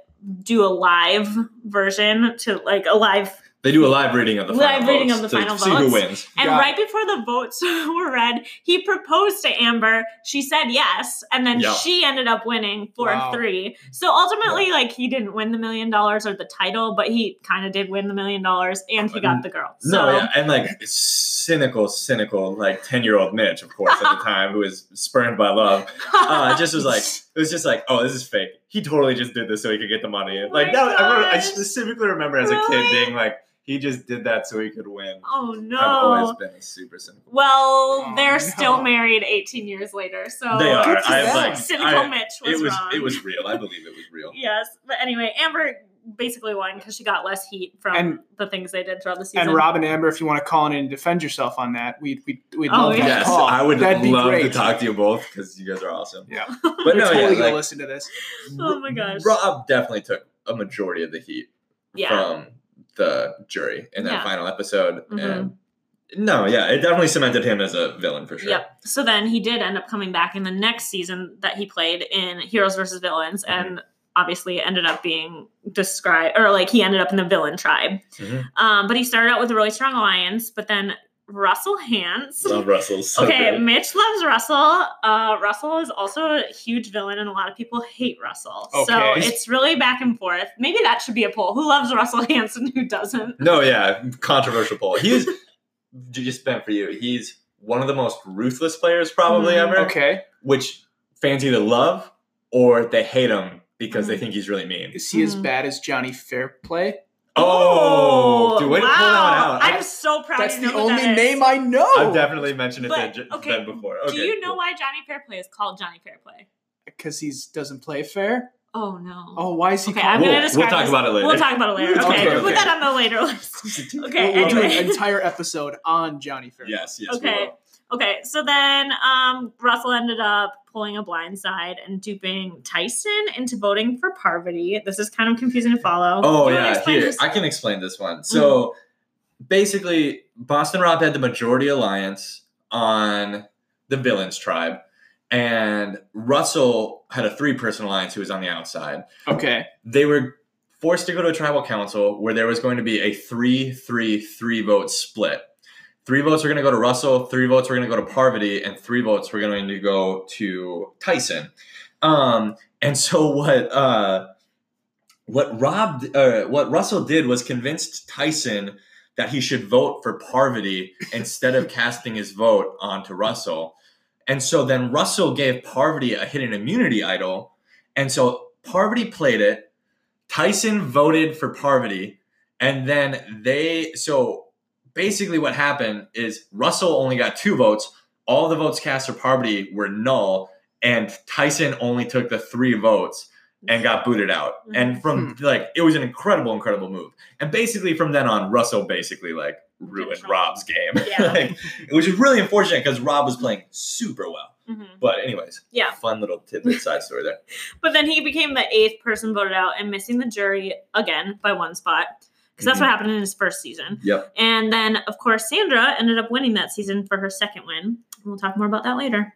[SPEAKER 2] do a live version to like a live
[SPEAKER 1] They do a live reading of the
[SPEAKER 2] Live
[SPEAKER 1] final
[SPEAKER 2] reading
[SPEAKER 1] votes
[SPEAKER 2] of the
[SPEAKER 1] to
[SPEAKER 2] final
[SPEAKER 1] see who wins.
[SPEAKER 2] And
[SPEAKER 3] Got
[SPEAKER 2] right before the votes (laughs) were read, he proposed to Amber. She said yes, and then
[SPEAKER 1] Yeah.
[SPEAKER 2] she ended up winning four
[SPEAKER 3] Wow.
[SPEAKER 2] three. So ultimately, like he didn't win the million dollars or the title, but he kind of did win the million dollars, and he got the girl. So
[SPEAKER 1] No, yeah, and like cynical, cynical, like ten year old Mitch, of course, at the (laughs) time, who was spurned by love, uh, just was like, (laughs) it was just like, oh, this is fake. He totally just did this so he could get the money. And oh like
[SPEAKER 2] my
[SPEAKER 1] that, I, remember, I specifically remember as a kid being like, he just did that so he could win.
[SPEAKER 2] oh
[SPEAKER 1] I've
[SPEAKER 2] no.
[SPEAKER 1] always been a super cynical.
[SPEAKER 2] Well,
[SPEAKER 3] Oh,
[SPEAKER 2] they're
[SPEAKER 3] no.
[SPEAKER 2] still married 18 years later, so
[SPEAKER 1] They are. I like.
[SPEAKER 2] cynical
[SPEAKER 1] I,
[SPEAKER 2] Mitch was,
[SPEAKER 1] it was.
[SPEAKER 2] wrong.
[SPEAKER 1] It was real. I believe it was real. (laughs)
[SPEAKER 2] yes, but anyway, Amber basically won because she got less heat from
[SPEAKER 3] And-
[SPEAKER 2] the things they did throughout the season.
[SPEAKER 3] And Rob and Amber, if you want to call in and defend yourself on that, we'd we'd, we'd
[SPEAKER 2] Oh,
[SPEAKER 3] love
[SPEAKER 2] yeah.
[SPEAKER 3] that
[SPEAKER 1] Yes,
[SPEAKER 3] call.
[SPEAKER 1] I would
[SPEAKER 3] That'd
[SPEAKER 1] love to talk to you both because you guys are awesome.
[SPEAKER 3] Yeah, (laughs)
[SPEAKER 1] But
[SPEAKER 3] We're
[SPEAKER 1] no,
[SPEAKER 3] totally
[SPEAKER 1] yeah,
[SPEAKER 3] gonna
[SPEAKER 1] like,
[SPEAKER 3] listen to this.
[SPEAKER 2] Oh my gosh.
[SPEAKER 1] Rob definitely took a majority of the heat
[SPEAKER 2] yeah.
[SPEAKER 1] from the jury in that
[SPEAKER 2] Yeah.
[SPEAKER 1] final episode.
[SPEAKER 2] Mhm.
[SPEAKER 1] And no, yeah, it definitely cemented him as a villain for sure.
[SPEAKER 2] Yep. So then he did end up coming back in the next season that he played in Heroes versus Villains,
[SPEAKER 1] Mhm.
[SPEAKER 2] and obviously ended up being described or like he ended up in the villain tribe.
[SPEAKER 1] Mhm.
[SPEAKER 2] Um, but he started out with a really strong alliance, but then Russell Hantz.
[SPEAKER 1] Love Russell. So
[SPEAKER 2] okay,
[SPEAKER 1] good.
[SPEAKER 2] Mitch loves Russell. Uh, Russell is also a huge villain, and a lot of people hate Russell. So it's really back and forth. Maybe that should be a poll. Who loves Russell (laughs) Hanson? Who doesn't?
[SPEAKER 1] No, yeah, controversial poll. He's just been for you. He's one of the most ruthless players probably
[SPEAKER 2] Mhm.
[SPEAKER 1] ever.
[SPEAKER 3] Okay,
[SPEAKER 1] Which fans either love or they hate him because they
[SPEAKER 2] Mhm.
[SPEAKER 1] think he's really mean.
[SPEAKER 3] is he as
[SPEAKER 2] Mhm.
[SPEAKER 3] bad as Johnny Fairplay?
[SPEAKER 1] Oh, dude, way to pull that one out.
[SPEAKER 2] I'm
[SPEAKER 1] I-
[SPEAKER 2] so proud.
[SPEAKER 3] That's
[SPEAKER 2] you know
[SPEAKER 3] the
[SPEAKER 2] who that
[SPEAKER 3] only name I know.
[SPEAKER 1] I've definitely mentioned it
[SPEAKER 2] But,
[SPEAKER 1] to
[SPEAKER 2] okay,
[SPEAKER 1] Ben before. Okay,
[SPEAKER 2] Do you know
[SPEAKER 1] cool.
[SPEAKER 2] why Johnny Fairplay is called Johnny Fairplay?
[SPEAKER 3] because he doesn't play fair.
[SPEAKER 2] Oh no.
[SPEAKER 3] Oh, why is he
[SPEAKER 2] okay,
[SPEAKER 3] called?
[SPEAKER 2] I'm
[SPEAKER 1] We'll-
[SPEAKER 2] gonna
[SPEAKER 1] we'll
[SPEAKER 2] describe.
[SPEAKER 1] talk
[SPEAKER 2] this-
[SPEAKER 1] about it later.
[SPEAKER 2] We'll talk about it later. (laughs)
[SPEAKER 3] Okay,
[SPEAKER 2] Okay,
[SPEAKER 3] okay.
[SPEAKER 2] put that on the later list. Okay, (laughs)
[SPEAKER 3] we'll, we'll do an entire episode on Johnny Fairplay.
[SPEAKER 1] Yes, yes. we
[SPEAKER 2] Okay.
[SPEAKER 1] Will.
[SPEAKER 2] Okay, so then um, Russell ended up pulling a blind side and duping Tyson into voting for Parvati. This is kind of confusing to follow.
[SPEAKER 1] Oh yeah, here
[SPEAKER 2] this?
[SPEAKER 1] I can explain this one. So basically, Boston Rob had the majority alliance on the villains tribe, and Russell had a three-person alliance who was on the outside.
[SPEAKER 3] Okay.
[SPEAKER 1] They were forced to go to a tribal council where there was going to be a three-three-three vote split. Three votes were going to go to Russell, three votes were going to go to Parvati, and three votes were going to go to Tyson. Um, and so what uh, what Rob uh, what Russell did was convinced Tyson that he should vote for Parvati instead of casting his vote onto Russell. And so then Russell gave Parvati a hidden immunity idol. And so Parvati played it. Tyson voted for Parvati. And then they, so basically what happened is Russell only got two votes. All the votes cast for Parvati were null. And Tyson only took the three votes and got booted out. And from like, it was an incredible, incredible move. And basically from then on, Russell basically like ruined Rob's game.
[SPEAKER 2] Yeah. (laughs)
[SPEAKER 1] like, which is really unfortunate because Rob was playing super well.
[SPEAKER 2] Mhm.
[SPEAKER 1] But anyways,
[SPEAKER 2] Yeah.
[SPEAKER 1] fun little tidbit side story there. (laughs)
[SPEAKER 2] But then he became the eighth person voted out and missing the jury again by one spot. Because that's
[SPEAKER 1] Mhm.
[SPEAKER 2] what happened in his first season.
[SPEAKER 1] Yep.
[SPEAKER 2] And then, of course, Sandra ended up winning that season for her second win. We'll talk more about that later.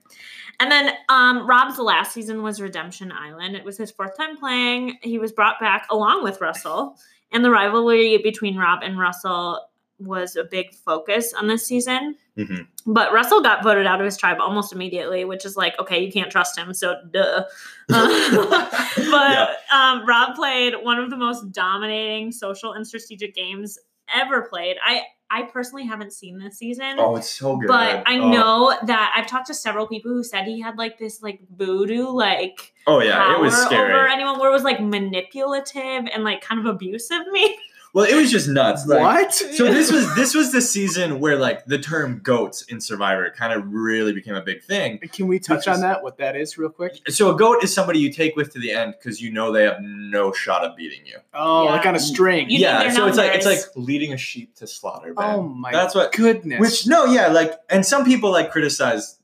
[SPEAKER 2] And then um, Rob's last season was Redemption Island. It was his fourth time playing. He was brought back along with Russell. And the rivalry between Rob and Russell was a big focus on this season.
[SPEAKER 1] Mhm.
[SPEAKER 2] But Russell got voted out of his tribe almost immediately, which is like, okay, you can't trust him, so duh. (laughs) Uh, (laughs) but
[SPEAKER 1] Yeah.
[SPEAKER 2] um, Rob played one of the most dominating social and strategic games ever played. I I personally haven't seen this season.
[SPEAKER 1] Oh, it's so good.
[SPEAKER 2] But I
[SPEAKER 1] Oh.
[SPEAKER 2] know that I've talked to several people who said he had like this like voodoo like
[SPEAKER 1] Oh yeah, it was scary.
[SPEAKER 2] over anyone where it was like manipulative and like kind of abusive (laughs) maybe.
[SPEAKER 1] Well, it was just nuts. Like,
[SPEAKER 3] what?
[SPEAKER 1] So this was this was the season where like the term goats in Survivor kind of really became a big thing.
[SPEAKER 3] Can we touch on
[SPEAKER 1] is-
[SPEAKER 3] that? What that is, real quick?
[SPEAKER 1] So a goat is somebody you take with to the end because you know they have no shot of beating you.
[SPEAKER 3] Oh,
[SPEAKER 2] Yeah.
[SPEAKER 3] like on a string.
[SPEAKER 2] You
[SPEAKER 1] yeah, so it's like it's like leading a sheep to slaughter. Man.
[SPEAKER 3] oh my
[SPEAKER 1] That's what.
[SPEAKER 3] goodness.
[SPEAKER 1] Which no, yeah, like, and some people like criticize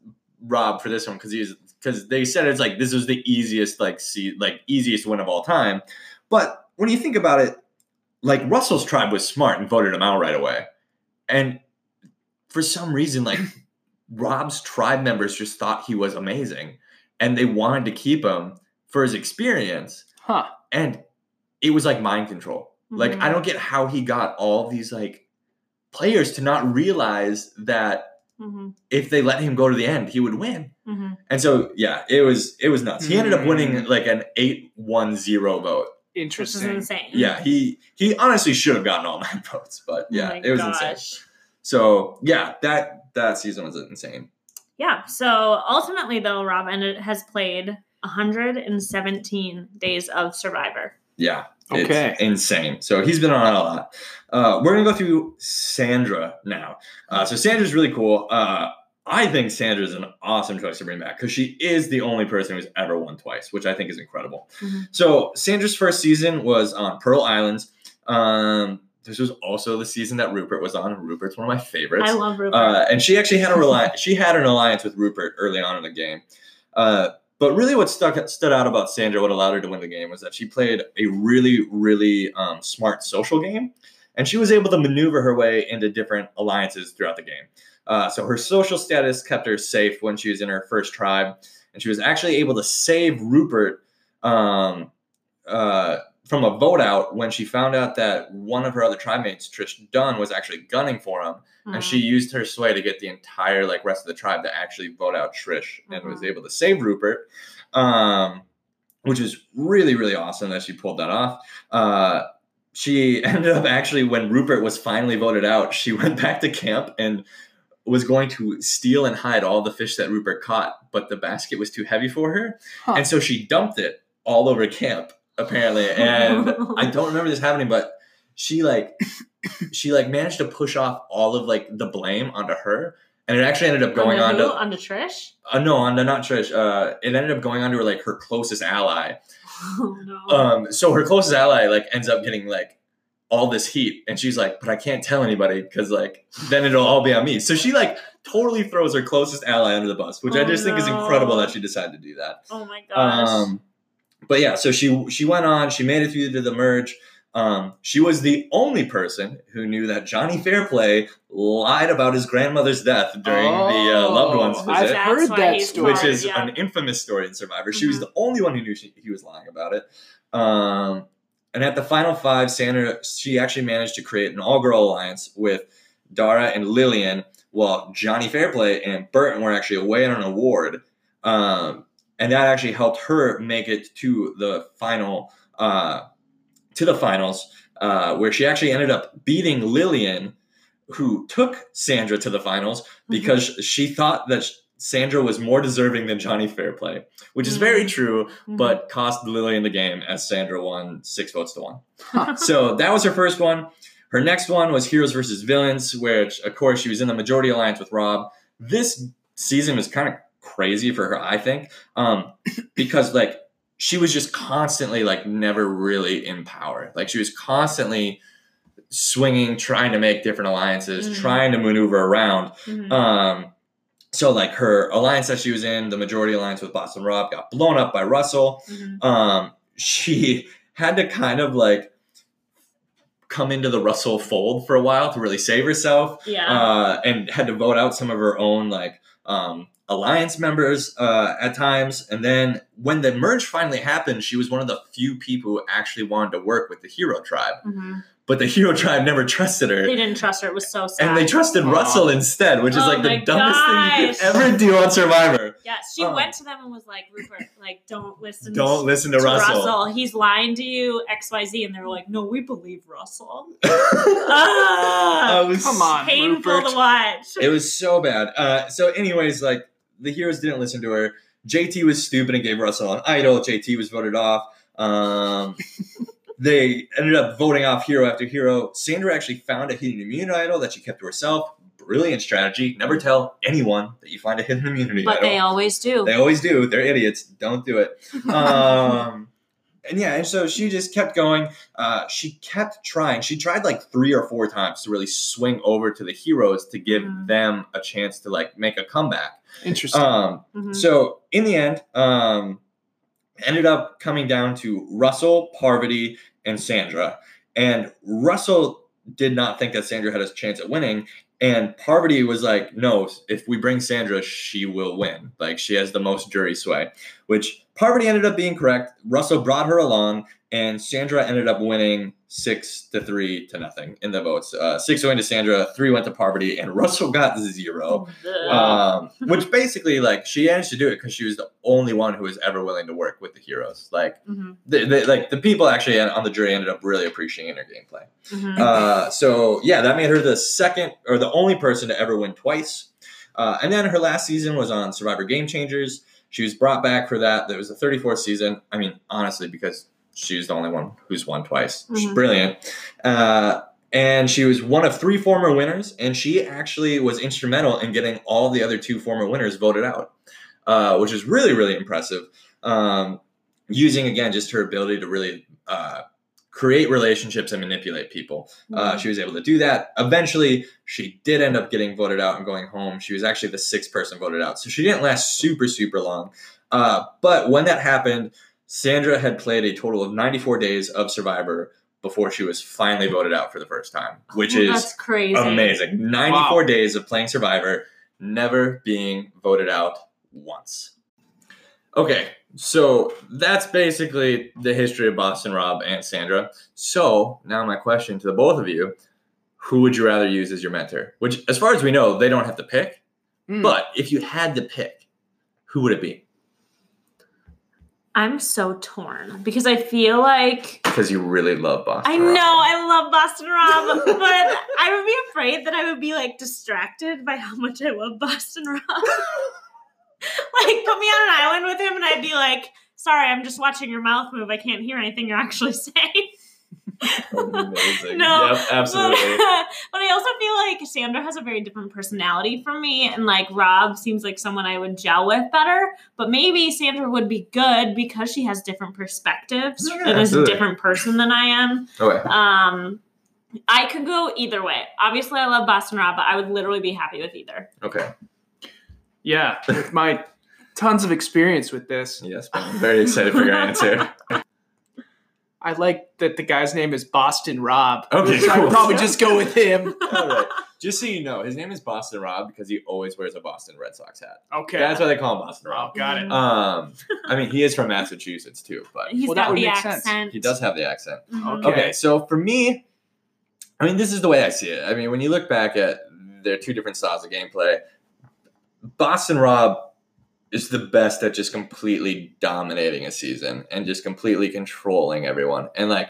[SPEAKER 1] Rob for this one because he's because they said it's like this was the easiest like see like easiest win of all time. But when you think about it, like Russell's tribe was smart and voted him out right away, and for some reason, like (laughs) Rob's tribe members just thought he was amazing, and they wanted to keep him for his experience,
[SPEAKER 3] huh?
[SPEAKER 1] and it was like mind control. Like
[SPEAKER 2] Mhm.
[SPEAKER 1] I don't get how he got all these like players to not realize that
[SPEAKER 2] Mhm,
[SPEAKER 1] if they let him go to the end, he would win.
[SPEAKER 2] mhm.
[SPEAKER 1] And so yeah, it was it was nuts. He ended up winning
[SPEAKER 3] Mm.
[SPEAKER 1] like an 8-1-0 vote.
[SPEAKER 2] Which is insane.
[SPEAKER 1] Yeah, he he honestly should have gotten all nine (laughs) votes, but
[SPEAKER 2] Oh
[SPEAKER 1] yeah,
[SPEAKER 2] my
[SPEAKER 1] it was insane. So yeah, that that season was insane.
[SPEAKER 2] Yeah. So ultimately, though, Rob ended, has played 117 days of Survivor.
[SPEAKER 1] Yeah.
[SPEAKER 3] Okay.
[SPEAKER 1] It's insane. So he's been on a lot. Uh, we're gonna go through Sandra now. Uh, so Sandra's really cool. Uh, I think Sandra's an awesome choice to bring back because she is the only person who's ever won twice, which I think is incredible.
[SPEAKER 2] Mhm.
[SPEAKER 1] So Sandra's first season was on Pearl Islands. Um, this was also the season that Rupert was on. Rupert's one of my favorites.
[SPEAKER 2] I love Rupert.
[SPEAKER 1] Uh, and she actually had a reli- (laughs) she had an alliance with Rupert early on in the game. Uh, but really, what stuck stood out about Sandra, what allowed her to win the game, was that she played a really, really um, smart social game, and she was able to maneuver her way into different alliances throughout the game. Uh, so her social status kept her safe when she was in her first tribe, and she was actually able to save Rupert um, uh, from a vote out when she found out that one of her other tribe mates, Trish Dunn, was actually gunning for him and
[SPEAKER 2] Mhm.
[SPEAKER 1] she used her sway to get the entire like rest of the tribe to actually vote out Trish and was
[SPEAKER 2] Mhm.
[SPEAKER 1] able to save Rupert, um, which is really really awesome that she pulled that off. Uh, she (laughs) ended up actually when Rupert was finally voted out, she went back to camp and was going to steal and hide all the fish that Rupert caught, but the basket was too heavy for her,
[SPEAKER 3] Huh.
[SPEAKER 1] and so she dumped it all over camp apparently. (laughs) And I don't remember this happening, but she like (laughs) she like managed to push off all of like the blame onto her, and it actually ended up going on
[SPEAKER 2] Onto
[SPEAKER 1] to
[SPEAKER 2] onto Trish.
[SPEAKER 1] uh, no, on to not Trish. Uh, it ended up going on to her like her closest ally. (laughs)
[SPEAKER 2] Oh no.
[SPEAKER 1] Um, so her closest ally like ends up getting like all this heat, and she's like, "But I can't tell anybody because like then it'll all be on me." So she like totally throws her closest ally under the bus, which I
[SPEAKER 2] Oh,
[SPEAKER 1] just think is incredible that she decided to do that.
[SPEAKER 2] oh my gosh.
[SPEAKER 1] Um, but yeah, so she she went on. She made it through to the merge. Um, she was the only person who knew that Johnny Fairplay lied about his grandmother's death during the uh, loved ones
[SPEAKER 3] Oh,
[SPEAKER 1] visit,
[SPEAKER 3] I've heard
[SPEAKER 2] why
[SPEAKER 3] that story.
[SPEAKER 1] which is
[SPEAKER 2] yeah.
[SPEAKER 1] an infamous story in Survivor. She was
[SPEAKER 2] Mhm.
[SPEAKER 1] the only one who knew she, he was lying about it. Um, and at the final five, Sandra she actually managed to create an all girl alliance with Darrah and Lillian, while Johnny Fairplay and Burton were actually away on an award. Um, and that actually helped her make it to the final, uh, to the finals, uh, where she actually ended up beating Lillian, who took Sandra to the finals because she thought that Sandra was more deserving than Johnny Fairplay, which is very
[SPEAKER 2] Mhm.
[SPEAKER 1] true,
[SPEAKER 2] Mhm.
[SPEAKER 1] but cost Lillian the game as Sandra won six votes to one.
[SPEAKER 3] Huh. (laughs)
[SPEAKER 1] so that was her first one. Her next one was Heroes versus Villains, which, of course, she was in the majority alliance with Rob. This season was kind of crazy for her, I think, um, (coughs) because like she was just constantly like never really in power. Like she was constantly swinging, trying to make different alliances,
[SPEAKER 2] Mhm.
[SPEAKER 1] trying to maneuver around.
[SPEAKER 2] Mhm.
[SPEAKER 1] Um, so like her alliance that she was in, the majority alliance with Boston Rob, got blown up by Russell.
[SPEAKER 2] Mhm.
[SPEAKER 1] Um, she (laughs) had to kind of like come into the Russell fold for a while to really save herself,
[SPEAKER 2] yeah.
[SPEAKER 1] uh, and had to vote out some of her own like um, alliance members uh, at times. And then when the merge finally happened, she was one of the few people who actually wanted to work with the hero tribe.
[SPEAKER 2] Mhm.
[SPEAKER 1] But the hero tribe never trusted her.
[SPEAKER 2] They didn't trust her. It was so sad.
[SPEAKER 1] and they trusted
[SPEAKER 3] Aw.
[SPEAKER 1] Russell instead, which is
[SPEAKER 2] Oh
[SPEAKER 1] like the
[SPEAKER 2] my
[SPEAKER 1] dumbest thing you could ever do on Survivor.
[SPEAKER 2] Yes, she
[SPEAKER 1] Oh.
[SPEAKER 2] went to them and was like, Rupert, like, don't listen
[SPEAKER 1] Don't listen to,
[SPEAKER 2] to
[SPEAKER 1] Russell.
[SPEAKER 2] He's lying to you, XYZ. And they were like, no, we believe Russell. (laughs) Ah,
[SPEAKER 1] I was-
[SPEAKER 3] Come on,
[SPEAKER 2] painful
[SPEAKER 3] Rupert.
[SPEAKER 2] to watch.
[SPEAKER 1] It was so bad. Uh, so, anyways, like the heroes didn't listen to her. JT was stupid and gave Russell an idol. JT was voted off. Um, (laughs) they ended up voting off hero after hero. Sandra actually found a hidden immunity idol that she kept to herself. Brilliant strategy. Never tell anyone that you find a hidden immunity
[SPEAKER 2] but
[SPEAKER 1] idol.
[SPEAKER 2] they always do.
[SPEAKER 1] They always do. They're idiots. Don't do it. (laughs) Um, and yeah, and so she just kept going. Uh, she kept trying. She tried like three or four times to really swing over to the heroes to give
[SPEAKER 2] Mhm.
[SPEAKER 1] them a chance to like make a comeback.
[SPEAKER 3] Interesting.
[SPEAKER 1] Um,
[SPEAKER 2] Mhm.
[SPEAKER 1] so in the end, um, ended up coming down to Russell, Parvati, and Sandra. And Russell did not think that Sandra had a chance at winning. And Parvati was like, no, if we bring Sandra, she will win. Like she has the most jury sway, which Parvati ended up being correct. Russell brought her along, and Sandra ended up winning six to three to nothing in the votes. Uh, six went to Sandra, three went to Parvati, and Russell got zero. Um, which basically, like, she managed to do it because she was the only one who was ever willing to work with the heroes. Like,
[SPEAKER 2] Mhm,
[SPEAKER 1] the, the, like the people actually on the jury ended up really appreciating her gameplay.
[SPEAKER 2] mhm.
[SPEAKER 1] Uh, so yeah, that made her the second or the only person to ever win twice. Uh, and then her last season was on Survivor Game Changers. She was brought back for that. That was the 34th season. I mean, honestly, because she was the only one who's won twice. She's
[SPEAKER 2] Mhm.
[SPEAKER 1] brilliant. Uh, and she was one of three former winners, and she actually was instrumental in getting all the other two former winners voted out, uh, which is really, really impressive. Um, using again just her ability to really uh, create relationships and manipulate people. Uh, she was able to do that. Eventually, she did end up getting voted out and going home. She was actually the sixth person voted out, so she didn't last super, super long. Uh, but when that happened, Sandra had played a total of 94 days of Survivor before she was finally voted out for the first time, which
[SPEAKER 2] Oh,
[SPEAKER 1] is
[SPEAKER 2] crazy.
[SPEAKER 1] amazing. 94
[SPEAKER 3] Wow.
[SPEAKER 1] days of playing Survivor, never being voted out once. Okay, so that's basically the history of Boston Rob and Sandra. So now my question to the both of you: Who would you rather use as your mentor? Which, as far as we know, they don't have to pick.
[SPEAKER 3] Hmm.
[SPEAKER 1] But if you had to pick, who would it be?
[SPEAKER 2] I'm so torn because I feel like
[SPEAKER 1] Because you really love Boston.
[SPEAKER 2] I
[SPEAKER 1] Rob.
[SPEAKER 2] know I love Boston Rob, but I would be afraid that I would be like distracted by how much I love Boston Rob. (laughs) like put me on an island with him and I'd be like, sorry, I'm just watching your mouth move. I can't hear anything you're actually (laughs) saying.
[SPEAKER 1] Amazing.
[SPEAKER 2] No,
[SPEAKER 1] Yep, absolutely.
[SPEAKER 2] But, (laughs) but I also feel like Sandra has a very different personality from me, and like Rob seems like someone I would gel with better. But maybe Sandra would be good because she has different perspectives
[SPEAKER 1] Yeah,
[SPEAKER 2] and is a different person than I am.
[SPEAKER 1] Okay.
[SPEAKER 2] Um, I could go either way. Obviously, I love Boston Rob, but I would literally be happy with either.
[SPEAKER 1] Okay.
[SPEAKER 3] yeah, with my tons of experience with this,
[SPEAKER 1] Yes, I'm very excited for your answer. (laughs)
[SPEAKER 3] I like that the guy's name is Boston Rob.
[SPEAKER 1] Okay,
[SPEAKER 3] so
[SPEAKER 1] cool.
[SPEAKER 3] I'd probably just go with him. (laughs)
[SPEAKER 1] All right. Just so you know, his name is Boston Rob because he always wears a Boston Red Sox hat.
[SPEAKER 3] Okay.
[SPEAKER 1] That's why they call him Boston
[SPEAKER 3] oh,
[SPEAKER 1] Rob.
[SPEAKER 3] got it.
[SPEAKER 1] Um, I mean, he is from Massachusetts too, but
[SPEAKER 2] He's
[SPEAKER 3] Well, that
[SPEAKER 2] got
[SPEAKER 3] would
[SPEAKER 2] the
[SPEAKER 3] make sense.
[SPEAKER 2] accent.
[SPEAKER 1] he does have the accent.
[SPEAKER 2] Mhm.
[SPEAKER 3] Okay.
[SPEAKER 1] Okay, so for me, I mean, this is the way I see it. I mean, when you look back at their two different styles of gameplay, Boston Rob is the best at just completely dominating a season and just completely controlling everyone. And like,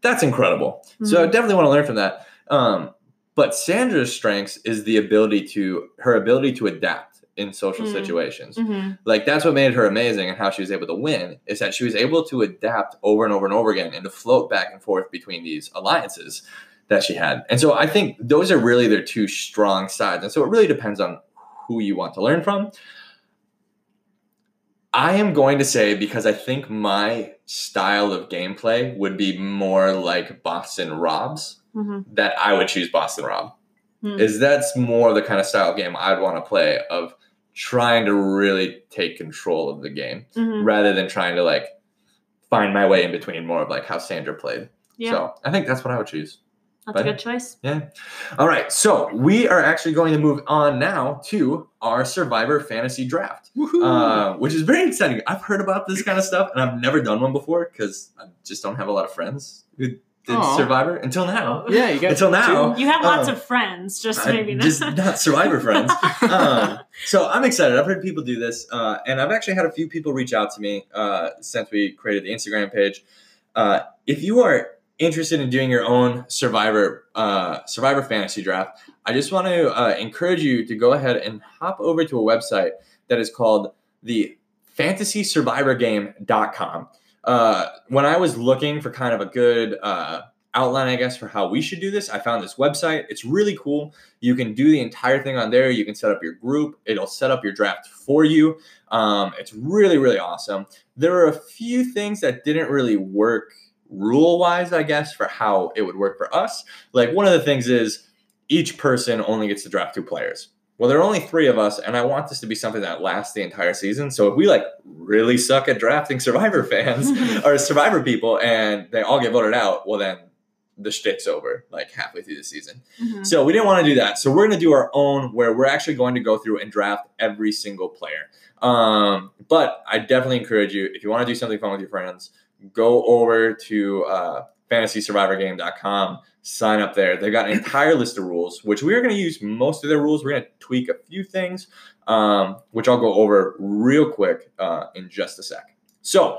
[SPEAKER 1] that's incredible. So I
[SPEAKER 2] Mhm.
[SPEAKER 1] definitely want to learn from that. Um, but Sandra's strengths is the ability to her ability to adapt in social
[SPEAKER 2] Mm.
[SPEAKER 1] situations.
[SPEAKER 2] Mhm.
[SPEAKER 1] Like that's what made her amazing and how she was able to win is that she was able to adapt over and over and over again and to float back and forth between these alliances that she had. And so I think those are really their two strong sides. And so it really depends on who you want to learn from. I am going to say because I think my style of gameplay would be more like Boston Rob's
[SPEAKER 2] Mhm.
[SPEAKER 1] that I would choose Boston Rob.
[SPEAKER 2] Hmm.
[SPEAKER 1] Is that's more the kind of style of game I'd want to play of trying to really take control of the game
[SPEAKER 2] Mhm.
[SPEAKER 1] rather than trying to like find my way in between more of like how Sandra played.
[SPEAKER 2] Yeah,
[SPEAKER 1] So I think that's what I would choose.
[SPEAKER 2] That's
[SPEAKER 1] but-
[SPEAKER 2] a good choice. Yeah.
[SPEAKER 1] All right, so we are actually going to move on now to our Survivor Fantasy Draft, uh, which is very exciting. I've heard about this kind of stuff, and I've never done one before because I just don't have a lot of friends who did
[SPEAKER 3] Aw.
[SPEAKER 1] Survivor until now.
[SPEAKER 3] Yeah, you got
[SPEAKER 1] Until now.
[SPEAKER 2] You have lots
[SPEAKER 1] Um,
[SPEAKER 2] of friends, just
[SPEAKER 1] I-
[SPEAKER 2] maybe
[SPEAKER 1] just
[SPEAKER 2] not.
[SPEAKER 1] not Survivor (laughs) friends. um, so I'm excited. I've heard people do this, uh, and I've actually had a few people reach out to me uh, since we created the Instagram page. Uh, if you are interested in doing your own Survivor uh, Survivor fantasy draft, I just want to uh, encourage you to go ahead and hop over to a website that is called the FantasySurvivorGame.com. Uh, when I was looking for kind of a good uh, outline, I guess, for how we should do this, I found this website. It's really cool. You can do the entire thing on there. You can set up your group. It'll set up your draft for you. Um, it's really, really awesome. There are a few things that didn't really work rule wise, I guess, for how it would work for us. Like one of the things is each person only gets to draft two players. Well, there are only three of us, and I want this to be something that lasts the entire season. So if we like really suck at drafting (laughs) Survivor fans (laughs) or Survivor people, and they all get voted out, well then the shtick's over like halfway through the season.
[SPEAKER 2] Mhm.
[SPEAKER 1] So we didn't want to do that. So we're going to do our own where we're actually going to go through and draft every single player. Um, but I definitely encourage you if you want to do something fun with your friends, go over to uh, fantasysurvivorgame.com, sign up there. They've got an entire list of rules, which we are going to use most of their rules. We're going to tweak a few things, um, which I'll go over real quick uh, in just a sec. So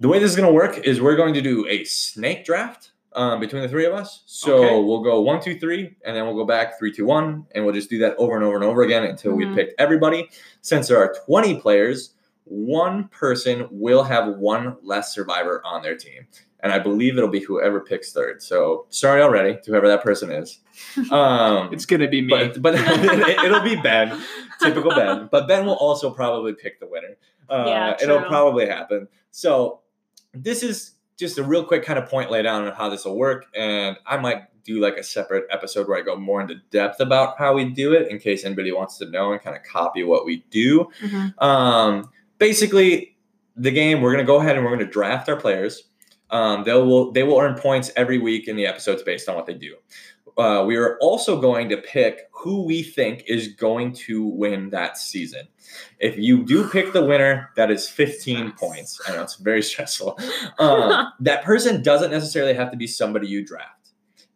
[SPEAKER 1] the way this is going to work is we're going to do a snake draft um, between the three of us. So
[SPEAKER 3] Okay.
[SPEAKER 1] we'll go one, two, three, and then we'll go back three, two, one, and we'll just do that over and over and over again until
[SPEAKER 2] Mhm.
[SPEAKER 1] we've picked everybody. Since there are 20 players, one person will have one less survivor on their team. And I believe it'll be whoever picks third. So sorry already to whoever that person is. (laughs) Um,
[SPEAKER 3] It's gonna be me.
[SPEAKER 1] but but (laughs) it, will be Ben, (laughs) typical Ben. But Ben will also probably pick the winner. Uh,
[SPEAKER 2] Yeah,
[SPEAKER 1] it'll probably happen. So this is just a real quick kind of point lay down on how this will work, and I might do like a separate episode where I go more into depth about how we do it in case anybody wants to know and kind of copy what we do.
[SPEAKER 2] Mhm.
[SPEAKER 1] Um, basically, the game we're gonna go ahead and we're gonna draft our players. Um, they will they will earn points every week in the episodes based on what they do. Uh, we are also going to pick who we think is going to win that season. If you do pick the winner, that is 15 points. I know it's very (laughs) stressful. Um, (laughs) that person doesn't necessarily have to be somebody you draft.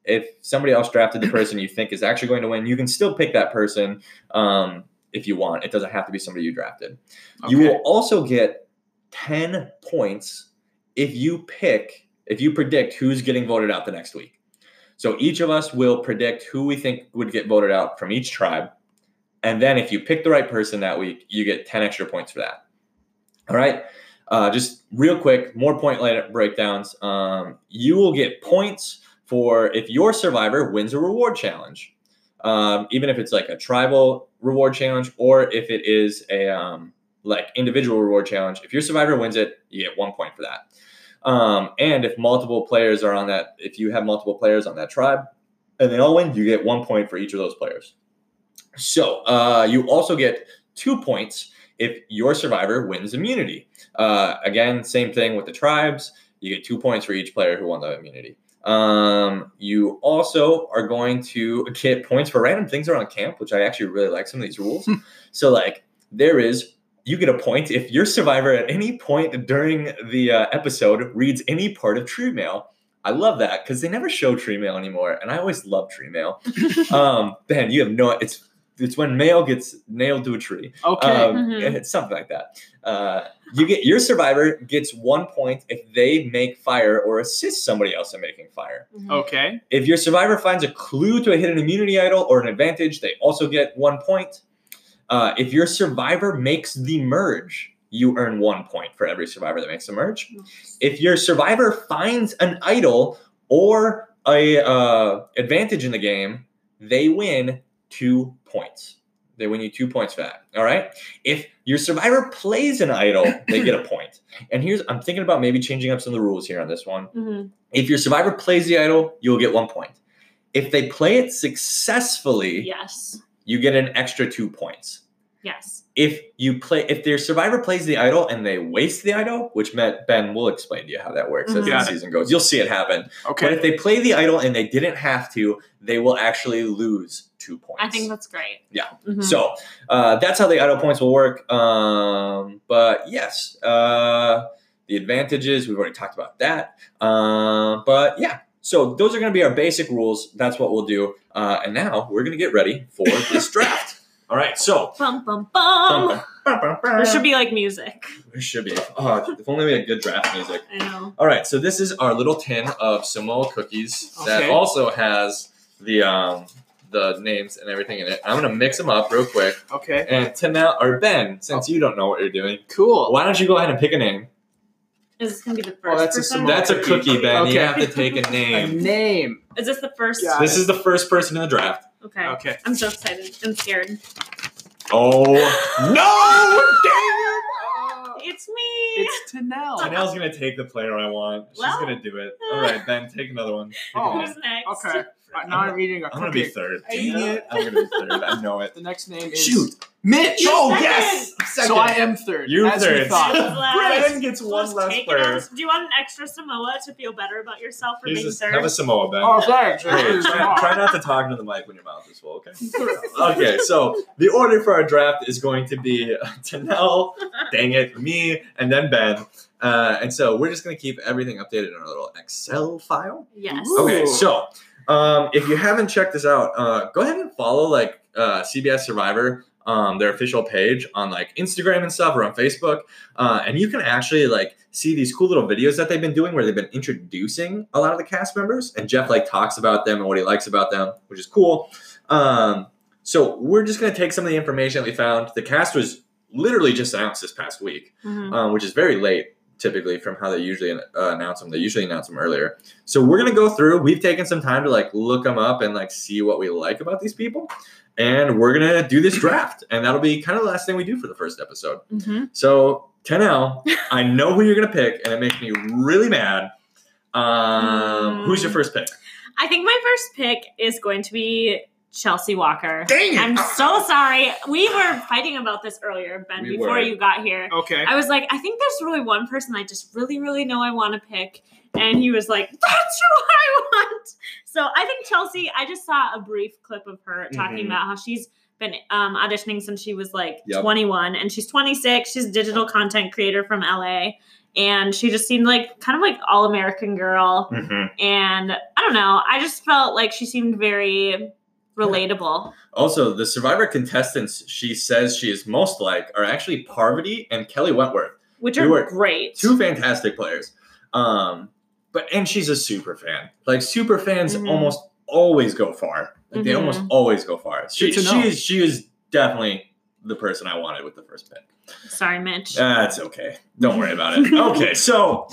[SPEAKER 1] If somebody else drafted the person you think is actually going to win, you can still pick that person um, if you want. It doesn't have to be somebody you drafted. You will also get 10 points if you pick, if you predict who's getting voted out the next week. So each of us will predict who we think would get voted out from each tribe. And then if you pick the right person that week, you get 10 extra points for that. All right. Uh, just real quick, more point breakdowns. Um, you will get points for if your survivor wins a reward challenge, um, even if it's like a tribal reward challenge or if it is a um, like individual reward challenge. If your survivor wins it, you get one point for that. Um, and if multiple players are on that, if you have multiple players on that tribe and they all win, you get one point for each of those players. So uh, you also get two points if your survivor wins immunity. Uh, again, same thing with the tribes. You get two points for each player who won the immunity. Um, you also are going to get points for random things around camp, which I actually really like some of these rules. (laughs) so, like, there is you get a point if your survivor at any point during the uh, episode reads any part of tree mail. I love that because they never show tree mail anymore, and I always love tree mail. (laughs) um, Ben, you have no. It's it's when mail gets nailed to a tree.
[SPEAKER 3] Okay.
[SPEAKER 1] Um,
[SPEAKER 2] Mhm.
[SPEAKER 1] It's (laughs) something like that. Uh, you get your survivor gets one point if they make fire or assist somebody else in making fire.
[SPEAKER 2] Mhm.
[SPEAKER 3] okay.
[SPEAKER 1] If your survivor finds a clue to a hidden immunity idol or an advantage, they also get one point. Uh, if your survivor makes the merge, you earn one point for every survivor that makes the merge. If your survivor finds an idol or a uh, advantage in the game, they win two points. They win you two points for that. All right. If your survivor plays an idol, they get a (laughs) point. And here's I'm thinking about maybe changing up some of the rules here on this one.
[SPEAKER 2] Mhm.
[SPEAKER 1] If your survivor plays the idol, you'll get one point. If they play it successfully,
[SPEAKER 2] Yes.
[SPEAKER 1] you get an extra two points.
[SPEAKER 2] Yes.
[SPEAKER 1] If you play, if their survivor plays the idol and they waste the idol, which met Ben will explain to you how that works as the season goes. You'll see it happen.
[SPEAKER 3] Okay.
[SPEAKER 1] But if they play the idol and they didn't have to, they will actually lose two points.
[SPEAKER 2] I think that's great.
[SPEAKER 1] Yeah.
[SPEAKER 2] Mhm.
[SPEAKER 1] So uh, that's how the idol points will work. Um, but yes, uh, the advantages we've already talked about that. Uh, but yeah, So those are going to be our basic rules. That's what we'll do. Uh, and now we're going to get ready for this draft. All right. So
[SPEAKER 2] Bum bum bum. There should be like music.
[SPEAKER 1] There should be. Oh, if only we had good draft music.
[SPEAKER 2] I know.
[SPEAKER 1] All right, so this is our little tin of Samoa cookies that also has the um the names and everything in it. I'm gonna mix them up real quick.
[SPEAKER 3] Okay.
[SPEAKER 1] And to now, or Ben, since you don't know what you're doing,
[SPEAKER 3] Cool.
[SPEAKER 1] why don't you go ahead and pick a name?
[SPEAKER 2] Is this gonna be the first
[SPEAKER 3] Oh, that's a
[SPEAKER 2] person?
[SPEAKER 3] Samoa
[SPEAKER 1] That's a
[SPEAKER 3] cookie.
[SPEAKER 1] cookie, Ben. You have to take a (laughs) name.
[SPEAKER 3] A
[SPEAKER 1] name.
[SPEAKER 3] name.
[SPEAKER 2] Is this the first?
[SPEAKER 3] Yeah.
[SPEAKER 1] This is the first person in the draft.
[SPEAKER 2] Okay.
[SPEAKER 3] Okay.
[SPEAKER 2] I'm so excited. I'm scared.
[SPEAKER 1] Oh no! Dang (laughs) it!
[SPEAKER 2] It's me.
[SPEAKER 3] It's Tanel. (laughs)
[SPEAKER 1] Janelle's gonna take the player I want. She's
[SPEAKER 2] Well.
[SPEAKER 1] gonna do it. All uh, right, Ben, take another one. Pick a
[SPEAKER 3] Oh.
[SPEAKER 1] name.
[SPEAKER 2] Who's next?
[SPEAKER 3] Okay. Uh, I'm eating a
[SPEAKER 1] I'm gonna be
[SPEAKER 3] cookie.
[SPEAKER 1] third.
[SPEAKER 3] Dang it.
[SPEAKER 1] I'm gonna be third. I know it.
[SPEAKER 3] The next name is
[SPEAKER 1] Shoot.
[SPEAKER 3] Mitch.
[SPEAKER 2] Oh, Second. yes!
[SPEAKER 3] So I am third.
[SPEAKER 1] You're
[SPEAKER 3] as
[SPEAKER 1] third.
[SPEAKER 3] we thought.
[SPEAKER 2] Last.
[SPEAKER 1] Ben gets one less
[SPEAKER 2] take
[SPEAKER 1] player.
[SPEAKER 2] Do you want an extra Samoa to feel better about yourself for
[SPEAKER 1] Here's
[SPEAKER 2] being
[SPEAKER 1] a-
[SPEAKER 2] third?
[SPEAKER 1] have a Samoa, Ben.
[SPEAKER 3] Oh, thanks.
[SPEAKER 1] Hey, try, try not to talk into the mic when your mouth is full, okay? (laughs) Okay, so the order for our draft is going to be Tanel, (laughs) dang it, me, and then Ben. Uh, and so we're just going to keep everything updated in our little Excel file.
[SPEAKER 2] yes.
[SPEAKER 3] Ooh.
[SPEAKER 1] Okay, so um, if you haven't checked this out, uh, go ahead and follow like uh, CBS Survivor, um, their official page on like Instagram and stuff or on Facebook, uh, and you can actually like see these cool little videos that they've been doing where they've been introducing a lot of the cast members, and Jeff like talks about them and what he likes about them, which is cool. Um, so we're just gonna take some of the information that we found. The cast was literally just announced this past week
[SPEAKER 2] Mhm.
[SPEAKER 1] um, which is very late typically from how they usually uh, announce them. They usually announce them earlier. So we're gonna go through. We've taken some time to like look them up and like see what we like about these people, and we're gonna do this draft, and that'll be kind of the last thing we do for the first episode.
[SPEAKER 2] Mhm.
[SPEAKER 1] So Tenel, I know who you're gonna pick, and it makes me really mad. Um,
[SPEAKER 2] Mm.
[SPEAKER 1] Who's your first pick?
[SPEAKER 2] I think my first pick is going to be Chelsea Walker.
[SPEAKER 1] Dang it!
[SPEAKER 2] I'm so sorry. We were fighting about this earlier, Ben,
[SPEAKER 1] We
[SPEAKER 2] before
[SPEAKER 1] were.
[SPEAKER 2] you got here.
[SPEAKER 3] Okay.
[SPEAKER 2] I was like, I think there's really one person I just really, really know I want to pick. And he was like, That's who I want. So I think Chelsea, I just saw a brief clip of her talking
[SPEAKER 1] Mhm.
[SPEAKER 2] about how she's been um, auditioning since she was like
[SPEAKER 1] Yep.
[SPEAKER 2] 21 and she's 26. She's a digital content creator from LA. And she just seemed like kind of like all American girl.
[SPEAKER 1] Mhm.
[SPEAKER 2] And I don't know, I just felt like she seemed very relatable.
[SPEAKER 1] Also, the Survivor contestants she says she is most like are actually Parvati and Kelley Wentworth.
[SPEAKER 2] Which are
[SPEAKER 1] were
[SPEAKER 2] great.
[SPEAKER 1] two fantastic players. Um, but and she's a super fan. Like super fans
[SPEAKER 2] Mhm.
[SPEAKER 1] almost always go far. Like they
[SPEAKER 2] Mhm.
[SPEAKER 1] almost always go far. She, she is she is definitely the person I wanted with the first pick.
[SPEAKER 2] Sorry, Mitch.
[SPEAKER 1] That's okay. Don't worry about it. (laughs) Okay, so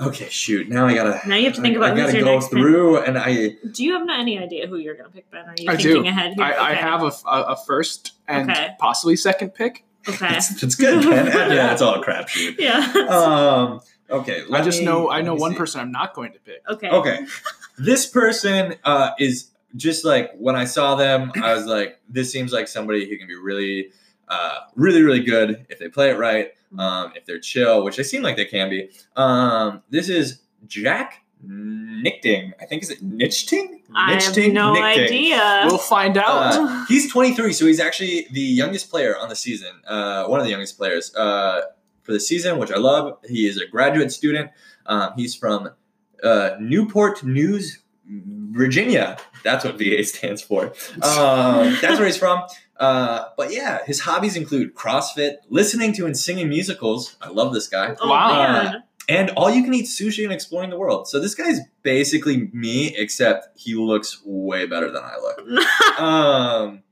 [SPEAKER 1] okay, shoot. Now I gotta.
[SPEAKER 2] Now you have to think about
[SPEAKER 1] I
[SPEAKER 2] who's
[SPEAKER 1] gotta
[SPEAKER 2] your
[SPEAKER 1] go
[SPEAKER 2] next pick.
[SPEAKER 1] through, and I.
[SPEAKER 2] Do you have any idea who you're going to pick, Ben? Are you
[SPEAKER 3] I
[SPEAKER 2] thinking
[SPEAKER 3] do.
[SPEAKER 2] ahead here?
[SPEAKER 3] I, I have a, a, a first and
[SPEAKER 2] Okay.
[SPEAKER 3] possibly second pick.
[SPEAKER 2] Okay.
[SPEAKER 1] It's, it's good, man. (laughs) yeah, it's all a crapshoot.
[SPEAKER 2] yeah.
[SPEAKER 1] Um. Okay.
[SPEAKER 3] I just
[SPEAKER 1] me-
[SPEAKER 3] know I know one
[SPEAKER 1] see.
[SPEAKER 3] person I'm not going to pick.
[SPEAKER 2] okay.
[SPEAKER 1] Okay. this person uh, is just like when I saw them, I was like, this seems like somebody who can be really, uh, really, really good if they play it right. Um, if they're chill, which they seem like they can be. Um, this is Jack Nichting. I think is it Nichting?
[SPEAKER 2] I have no
[SPEAKER 1] Nichting.
[SPEAKER 2] idea.
[SPEAKER 3] We'll find out.
[SPEAKER 1] Uh, (laughs) he's 23, so he's actually the youngest player on the season. Uh, one of the youngest players uh, for the season, which I love. He is a graduate student. Um, he's from uh, Newport News, Virginia. That's what VA stands for. Um, that's where he's from. Uh, but yeah, his hobbies include CrossFit, listening to and singing musicals. I love this guy.
[SPEAKER 2] oh,
[SPEAKER 3] Wow.
[SPEAKER 2] man.
[SPEAKER 1] And all you can eat sushi and exploring the world. So this guy's basically me, except he looks way better than I look. (laughs) Um,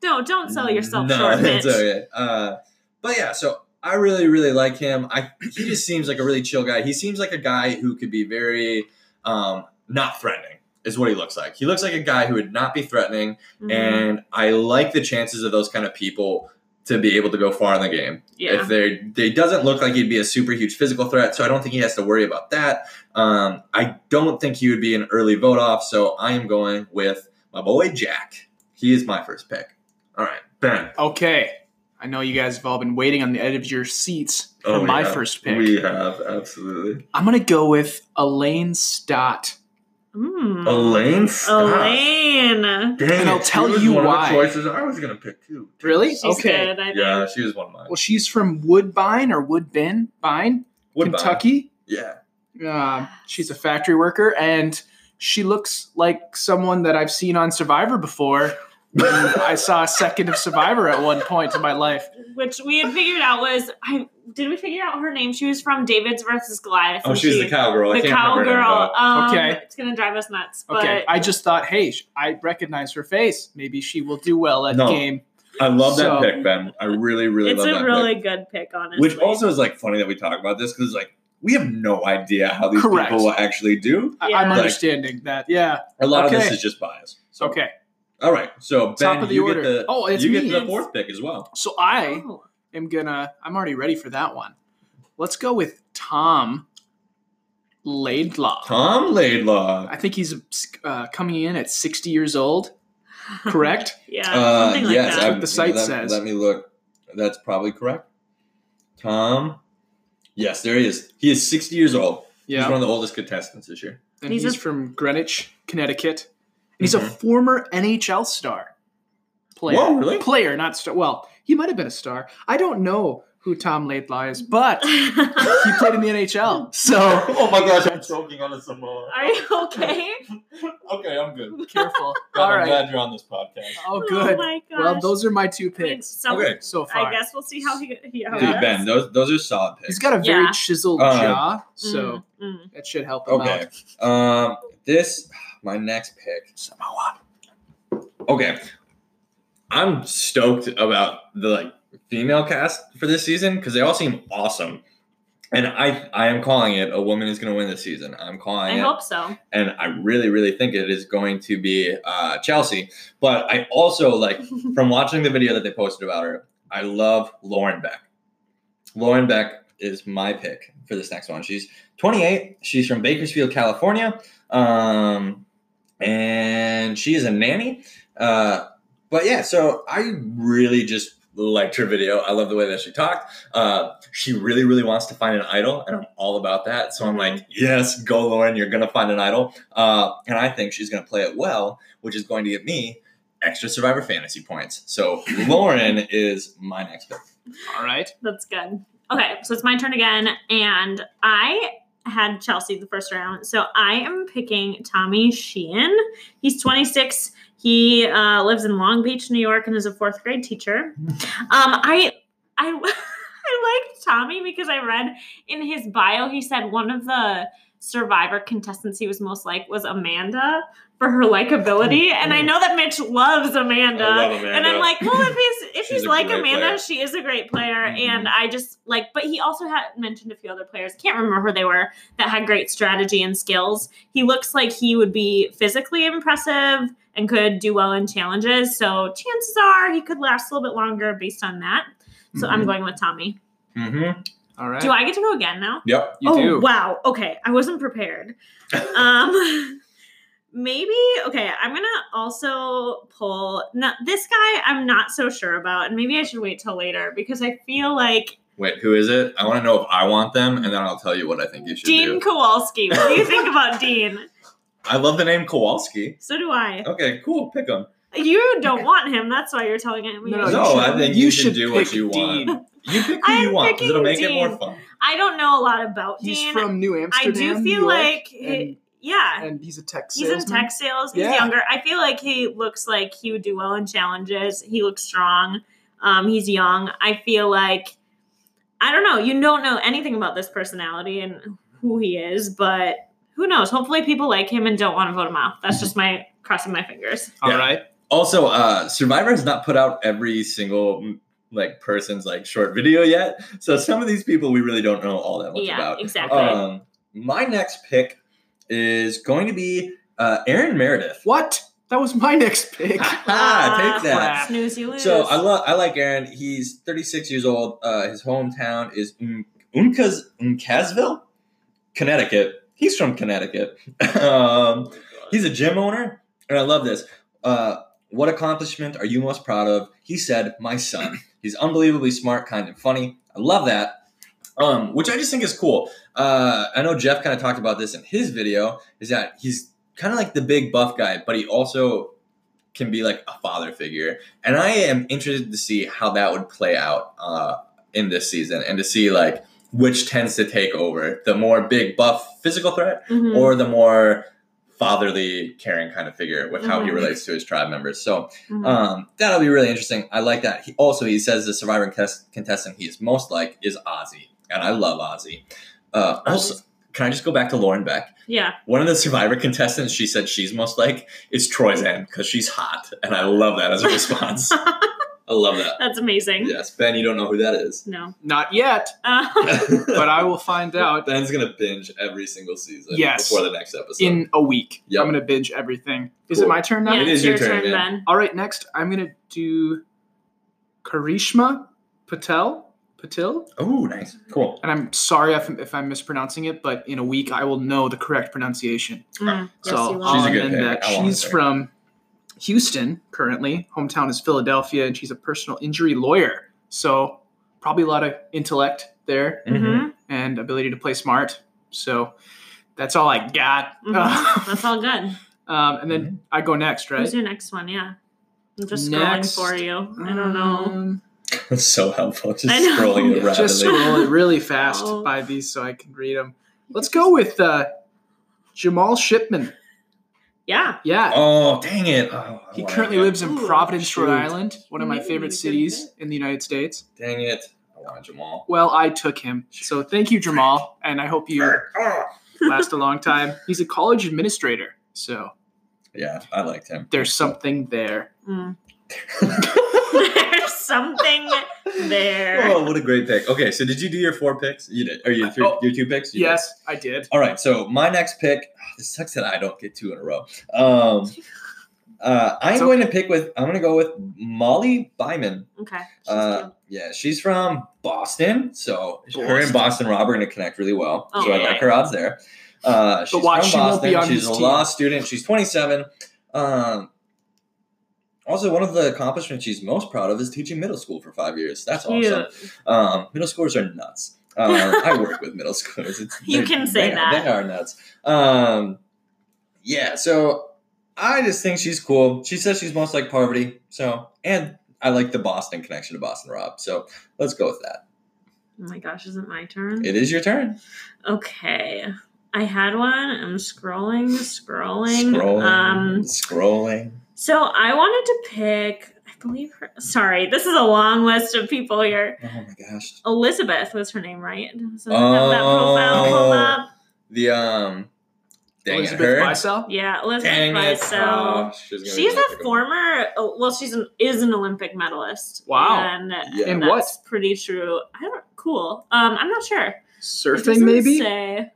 [SPEAKER 2] don't don't sell yourself
[SPEAKER 1] no,
[SPEAKER 2] short, Mitch. (laughs)
[SPEAKER 1] it's okay. Uh, but yeah, so I really, really like him. I he just seems like a really chill guy. He seems like a guy who could be very um, not threatening. Is what he looks like. He looks like a guy who would not be threatening,
[SPEAKER 2] Mhm.
[SPEAKER 1] and I like the chances of those kind of people to be able to go far in the game.
[SPEAKER 2] yeah.
[SPEAKER 1] If they they doesn't look like he'd be a super huge physical threat, so I don't think he has to worry about that. Um, I don't think he would be an early vote off, so I am going with my boy Jack. He is my first pick. All right, Ben.
[SPEAKER 3] Okay. I know you guys have all been waiting on the edge of your seats for my
[SPEAKER 1] yeah.
[SPEAKER 3] first pick.
[SPEAKER 1] We have absolutely.
[SPEAKER 3] I'm gonna go with Elaine Stott.
[SPEAKER 2] Mm.
[SPEAKER 1] Elaine Stott.
[SPEAKER 2] Elaine.
[SPEAKER 1] Dang
[SPEAKER 3] And I'll
[SPEAKER 1] it,
[SPEAKER 3] tell
[SPEAKER 1] she was
[SPEAKER 3] you
[SPEAKER 1] one
[SPEAKER 3] why.
[SPEAKER 1] Of the choices I was gonna pick too.
[SPEAKER 3] Really?
[SPEAKER 2] She's
[SPEAKER 3] okay.
[SPEAKER 2] good, I think.
[SPEAKER 1] Yeah, she was one of mine.
[SPEAKER 3] Well, she's from Woodbine or Woodbine, Bine,
[SPEAKER 1] Woodbine.
[SPEAKER 3] Kentucky.
[SPEAKER 1] Yeah.
[SPEAKER 3] Uh, she's a factory worker, and she looks like someone that I've seen on Survivor before. When I saw a second of Survivor at one point in my life.
[SPEAKER 2] Which we had figured out was I did we figure out her name? She was from David's versus Goliath.
[SPEAKER 1] Oh, she's
[SPEAKER 2] she-
[SPEAKER 1] the cowgirl. I
[SPEAKER 2] the
[SPEAKER 1] can't remember her name,
[SPEAKER 2] cowgirl.
[SPEAKER 1] though.
[SPEAKER 2] Um,
[SPEAKER 3] Okay.
[SPEAKER 2] it's gonna drive us nuts. But
[SPEAKER 3] Okay, I just thought, hey, I recognize her face. Maybe she will do well at
[SPEAKER 1] No.
[SPEAKER 3] game.
[SPEAKER 1] I love that
[SPEAKER 3] So-
[SPEAKER 1] pick, Ben. I really, really
[SPEAKER 2] it's
[SPEAKER 1] love
[SPEAKER 2] a really
[SPEAKER 1] pick.
[SPEAKER 2] good pick, honestly.
[SPEAKER 1] Which also is like funny that we talk about this because like we have no idea how these
[SPEAKER 3] Correct.
[SPEAKER 1] people will actually do.
[SPEAKER 3] I-
[SPEAKER 2] Yeah.
[SPEAKER 3] I'm
[SPEAKER 2] Like-
[SPEAKER 3] understanding that. Yeah.
[SPEAKER 1] A lot of this is just bias. So
[SPEAKER 3] Okay.
[SPEAKER 1] All right. So Ben,
[SPEAKER 3] Top of the
[SPEAKER 1] you
[SPEAKER 3] order.
[SPEAKER 1] get the
[SPEAKER 3] Oh, it's
[SPEAKER 1] you
[SPEAKER 3] me.
[SPEAKER 1] get the fourth pick as well.
[SPEAKER 3] So I
[SPEAKER 2] Oh.
[SPEAKER 3] am gonna. I'm already ready for that one. Let's go with Tom Laidlaw.
[SPEAKER 1] Tom Laidlaw.
[SPEAKER 3] I think he's uh, coming in at 60 years old. Correct. (laughs)
[SPEAKER 2] yeah,
[SPEAKER 1] Uh,
[SPEAKER 2] like
[SPEAKER 1] yes,
[SPEAKER 2] that.
[SPEAKER 1] I-
[SPEAKER 3] what the site
[SPEAKER 1] let,
[SPEAKER 3] says.
[SPEAKER 1] Let me look. That's probably correct. Tom. Yes, there he is. He is 60 years old. Yeah. He's one of the oldest contestants this year.
[SPEAKER 3] And
[SPEAKER 2] He's
[SPEAKER 3] he's,
[SPEAKER 2] a-
[SPEAKER 3] from Greenwich, Connecticut. And he's a
[SPEAKER 1] Mhm.
[SPEAKER 3] former NHL star. Player.
[SPEAKER 1] Whoa, really?
[SPEAKER 3] Player, not star. Well, he might have been a star. I don't know who Tom Laidlaw is, but (laughs) he played in the NHL. So (laughs)
[SPEAKER 1] oh my gosh, I'm choking on a Samoa.
[SPEAKER 2] Are you okay? (laughs)
[SPEAKER 1] Okay, I'm good.
[SPEAKER 3] careful.
[SPEAKER 1] God,
[SPEAKER 3] All
[SPEAKER 1] I'm
[SPEAKER 3] right.
[SPEAKER 1] glad you're on this podcast.
[SPEAKER 3] Oh, good.
[SPEAKER 2] Oh my gosh.
[SPEAKER 3] well, those are my two
[SPEAKER 2] I mean,
[SPEAKER 3] picks
[SPEAKER 2] some-
[SPEAKER 1] Okay.
[SPEAKER 3] so far.
[SPEAKER 2] I guess we'll see how he. he how
[SPEAKER 1] Dude,
[SPEAKER 2] does.
[SPEAKER 1] Ben, those those are solid picks.
[SPEAKER 3] He's got a very
[SPEAKER 2] Yeah.
[SPEAKER 3] chiseled
[SPEAKER 1] Uh,
[SPEAKER 3] jaw, so
[SPEAKER 2] Mm, mm.
[SPEAKER 3] that should help him
[SPEAKER 1] Okay.
[SPEAKER 3] out.
[SPEAKER 1] Um, this my next pick.
[SPEAKER 3] Samoa.
[SPEAKER 1] Okay, I'm stoked about the like female cast for this season because they all seem awesome, and I I am calling it a woman is going to win this season. I'm calling it.
[SPEAKER 2] I
[SPEAKER 1] it,
[SPEAKER 2] hope so.
[SPEAKER 1] and I really really think it is going to be uh, Chelsea. But I also like (laughs) from watching the video that they posted about her. I love Lauren Beck. Lauren Beck is my pick for this next one. She's 28. She's from Bakersfield, California. Um, and she is a nanny. Uh, but yeah, so I really just liked her video. I love the way that she talked. Uh, she really, really wants to find an idol, and I'm all about that. So I'm like, yes, go, Lauren. You're gonna find an idol, uh, and I think she's gonna play it well, which is going to get me extra Survivor fantasy points. So (laughs) Lauren is my next pick.
[SPEAKER 3] All right.
[SPEAKER 2] That's good. Okay, so it's my turn again, and I had Chelsea the first round, so I am picking Tommy Sheehan. He's 26. He uh, lives in Long Beach, New York, and is a fourth grade teacher. Um, I I (laughs) I liked Tommy because I read in his bio he said one of the Survivor contestants he was most like was Amanda for her likability, and I know that Mitch loves Amanda.
[SPEAKER 1] I love Amanda.
[SPEAKER 2] And I'm like, well, if he's if
[SPEAKER 1] She's
[SPEAKER 2] he's like Amanda,
[SPEAKER 1] player.
[SPEAKER 2] she is a great player.
[SPEAKER 1] Mhm.
[SPEAKER 2] And I just like, but he also had mentioned a few other players. Can't remember who they were that had great strategy and skills. He looks like he would be physically impressive and could do well in challenges. So chances are he could last a little bit longer based on that. So I'm going with Tommy.
[SPEAKER 1] Mm-hmm.
[SPEAKER 3] All right.
[SPEAKER 2] Do I get to go again now?
[SPEAKER 1] Yep.
[SPEAKER 3] You
[SPEAKER 2] oh
[SPEAKER 3] do.
[SPEAKER 2] wow. Okay, I wasn't prepared. um, (laughs) maybe okay. I'm gonna also pull. No, this guy I'm not so sure about, and maybe I should wait till later because I feel like
[SPEAKER 1] Wait, who is it? I want to know if I want them, and then I'll tell you what I think you should
[SPEAKER 2] Dean
[SPEAKER 1] do.
[SPEAKER 2] Kowalski. What do you (laughs) think about Dean?
[SPEAKER 1] I love the name Kowalski.
[SPEAKER 2] So do I.
[SPEAKER 1] Okay, cool. Pick him.
[SPEAKER 2] You don't want him. That's why you're telling him.
[SPEAKER 3] No,
[SPEAKER 1] No,
[SPEAKER 3] you should-
[SPEAKER 1] I think
[SPEAKER 3] you
[SPEAKER 1] you, should,
[SPEAKER 3] should
[SPEAKER 1] do what you
[SPEAKER 3] Dean.
[SPEAKER 1] want. You pick who
[SPEAKER 2] I
[SPEAKER 1] you want because it'll make
[SPEAKER 2] picking
[SPEAKER 1] it more fun.
[SPEAKER 2] I don't know a lot about
[SPEAKER 3] He's
[SPEAKER 2] Dean.
[SPEAKER 3] from New amsterdam
[SPEAKER 2] I
[SPEAKER 3] Amsterdam.
[SPEAKER 2] do
[SPEAKER 3] New
[SPEAKER 2] feel
[SPEAKER 3] York,
[SPEAKER 2] like he,
[SPEAKER 3] and,
[SPEAKER 2] yeah.
[SPEAKER 3] and he's a tech
[SPEAKER 2] He's in
[SPEAKER 3] salesman.
[SPEAKER 2] tech sales. He's
[SPEAKER 3] Yeah.
[SPEAKER 2] younger. I feel like he looks like he would do well in challenges. He looks strong. Um, he's young. I feel like I don't know. You don't know anything about this personality and who he is, but who knows? Hopefully, people like him and don't want to vote him out. That's just my crossing my fingers.
[SPEAKER 3] All
[SPEAKER 1] Yeah.
[SPEAKER 3] right.
[SPEAKER 1] Also, uh, Survivor has not put out every single mm, like person's like short video yet, so some of these people we really don't know all that much
[SPEAKER 2] Yeah,
[SPEAKER 1] about.
[SPEAKER 2] exactly.
[SPEAKER 1] Um, my next pick is going to be uh, Aaron Meredith.
[SPEAKER 3] What? That was my next pick. (laughs)
[SPEAKER 1] Ah, take that.
[SPEAKER 2] Snooze, you lose.
[SPEAKER 1] So I love I like Aaron. He's 36 years old. Uh, his hometown is Un- Uncas Uncasville, Connecticut. He's from Connecticut. (laughs) um, he's a gym owner, and I love this. Uh, what accomplishment are you most proud of? He said, "My son. He's unbelievably smart, kind and funny. I love that." Um, which I just think is cool. Uh, I know Jeff kind of talked about this in his video. Is that he's kind of like the big buff guy, but he also can be like a father figure. And I am interested to see how that would play out uh, in this season and to see like which tends to take over the more big buff physical threat
[SPEAKER 2] Mhm.
[SPEAKER 1] or the more fatherly, caring kind of figure with how he
[SPEAKER 2] Mhm.
[SPEAKER 1] relates to his tribe members. So
[SPEAKER 2] Mhm.
[SPEAKER 1] um, that'll be really interesting. I like that. He, also, he says the surviving contest- contestant he is most like is Ozzy, and I love Ozzy. Uh, also, can I just go back to Lauren Beck?
[SPEAKER 2] yeah.
[SPEAKER 1] One of the survivor contestants she said she's most like is Troyzan because she's hot, and I love that as a response. (laughs) I love that.
[SPEAKER 2] That's amazing.
[SPEAKER 1] Yes, Ben, you don't know who that is.
[SPEAKER 2] No.
[SPEAKER 3] Not yet, (laughs)
[SPEAKER 2] Uh,
[SPEAKER 3] but I will find out
[SPEAKER 1] Ben's gonna binge every single season
[SPEAKER 3] Yes.
[SPEAKER 1] before the next episode.
[SPEAKER 3] in a week.
[SPEAKER 1] Yep.
[SPEAKER 3] I'm gonna binge everything. Is
[SPEAKER 1] Cool.
[SPEAKER 3] it my turn now?
[SPEAKER 2] yeah, it's
[SPEAKER 1] your
[SPEAKER 2] your
[SPEAKER 1] turn,
[SPEAKER 2] turn. Ben.
[SPEAKER 3] All right, next I'm gonna do Karishma Patel. Patil,
[SPEAKER 1] oh, nice, cool.
[SPEAKER 3] and I'm sorry if, if I'm mispronouncing it, but in a week I will know the correct pronunciation.
[SPEAKER 2] Mm, yes,
[SPEAKER 3] so
[SPEAKER 2] you will.
[SPEAKER 3] I'll
[SPEAKER 1] She's a good pick.
[SPEAKER 3] that. She's from Houston currently. Hometown is Philadelphia, and she's a personal injury lawyer. So probably a lot of intellect there
[SPEAKER 2] Mhm.
[SPEAKER 3] and ability to play smart. So that's all I got.
[SPEAKER 2] Mhm. That's all good. (laughs)
[SPEAKER 3] um, and then I go next, right?
[SPEAKER 2] Who's your next one? Yeah. I'm just
[SPEAKER 3] Next.
[SPEAKER 2] scrolling for you. I don't know.
[SPEAKER 3] Um, (laughs)
[SPEAKER 1] It's so helpful. Just
[SPEAKER 2] I know.
[SPEAKER 1] scrolling it (laughs) rapidly.
[SPEAKER 3] just scroll it (laughs) really fast
[SPEAKER 2] Oh.
[SPEAKER 3] by these so I can read them. Let's go with uh, Jamal Shipman.
[SPEAKER 2] Yeah.
[SPEAKER 3] Yeah.
[SPEAKER 1] Oh, dang it! Oh,
[SPEAKER 3] He
[SPEAKER 1] wanted
[SPEAKER 3] currently lives in Providence,
[SPEAKER 1] shoot.
[SPEAKER 3] Rhode Island, one of my favorite cities in the United States.
[SPEAKER 1] Dang it! I want Jamal.
[SPEAKER 3] Well, I took him. So thank you, Jamal, and I hope you last a long time. He's a college administrator, so
[SPEAKER 1] Yeah, I liked him.
[SPEAKER 3] there's something there.
[SPEAKER 2] Mm. There's something there.
[SPEAKER 1] Oh, what a great pick. Okay, so did you do your four picks? You did. Or your three,
[SPEAKER 3] Oh.
[SPEAKER 1] your two picks? You did.
[SPEAKER 3] Yes, I did.
[SPEAKER 1] All right, so my next pick. (sighs) This sucks that I don't get two in a row. Um, uh, I'm
[SPEAKER 3] It's
[SPEAKER 1] going to pick with. I'm going to go with Molly Byman.
[SPEAKER 2] Okay. she's
[SPEAKER 1] Uh, yeah, she's from Boston, so her and
[SPEAKER 3] Boston.
[SPEAKER 1] Boston Rob are going to connect really well.
[SPEAKER 2] Oh,
[SPEAKER 1] so I
[SPEAKER 2] yeah.
[SPEAKER 1] like her odds there. Uh, she's
[SPEAKER 3] watch,
[SPEAKER 1] from
[SPEAKER 3] she won't
[SPEAKER 1] Boston.
[SPEAKER 3] be on
[SPEAKER 1] she's a
[SPEAKER 3] team.
[SPEAKER 1] law student. She's 27. Um, also, one of the accomplishments she's most proud of is teaching middle school for five years. That's awesome. Um, middle schoolers are nuts. Um, I work with middle schoolers. It's, (laughs)
[SPEAKER 2] You can say
[SPEAKER 1] they,
[SPEAKER 2] that.
[SPEAKER 1] They are nuts. Um, yeah, so I just think she's cool. She says she's most like Parvati. So, and I like the Boston connection to Boston Rob. So let's go with that.
[SPEAKER 2] Oh my gosh, is it my turn?
[SPEAKER 1] It is your turn.
[SPEAKER 2] Okay. I had one. I'm scrolling, scrolling.
[SPEAKER 1] Scrolling.
[SPEAKER 2] Um,
[SPEAKER 1] scrolling.
[SPEAKER 2] So I wanted to pick, I believe her, sorry, this is a long list of people here.
[SPEAKER 1] Oh my gosh.
[SPEAKER 2] Elizabeth was her name, right? Doesn't have that profile pulled
[SPEAKER 1] Oh.
[SPEAKER 2] up?
[SPEAKER 1] The, um, dang
[SPEAKER 3] Elizabeth
[SPEAKER 1] it, her.
[SPEAKER 3] Beisel?
[SPEAKER 2] Yeah, Elizabeth
[SPEAKER 1] Dang it. Oh, she's
[SPEAKER 2] She's a
[SPEAKER 1] difficult.
[SPEAKER 2] former, oh, well, she's an is an Olympic medalist.
[SPEAKER 3] Wow.
[SPEAKER 2] And
[SPEAKER 1] Yeah.
[SPEAKER 3] In
[SPEAKER 2] that's
[SPEAKER 3] what?
[SPEAKER 2] pretty true. I don't, cool. Um, I'm not sure.
[SPEAKER 3] Surfing, maybe?
[SPEAKER 2] Say,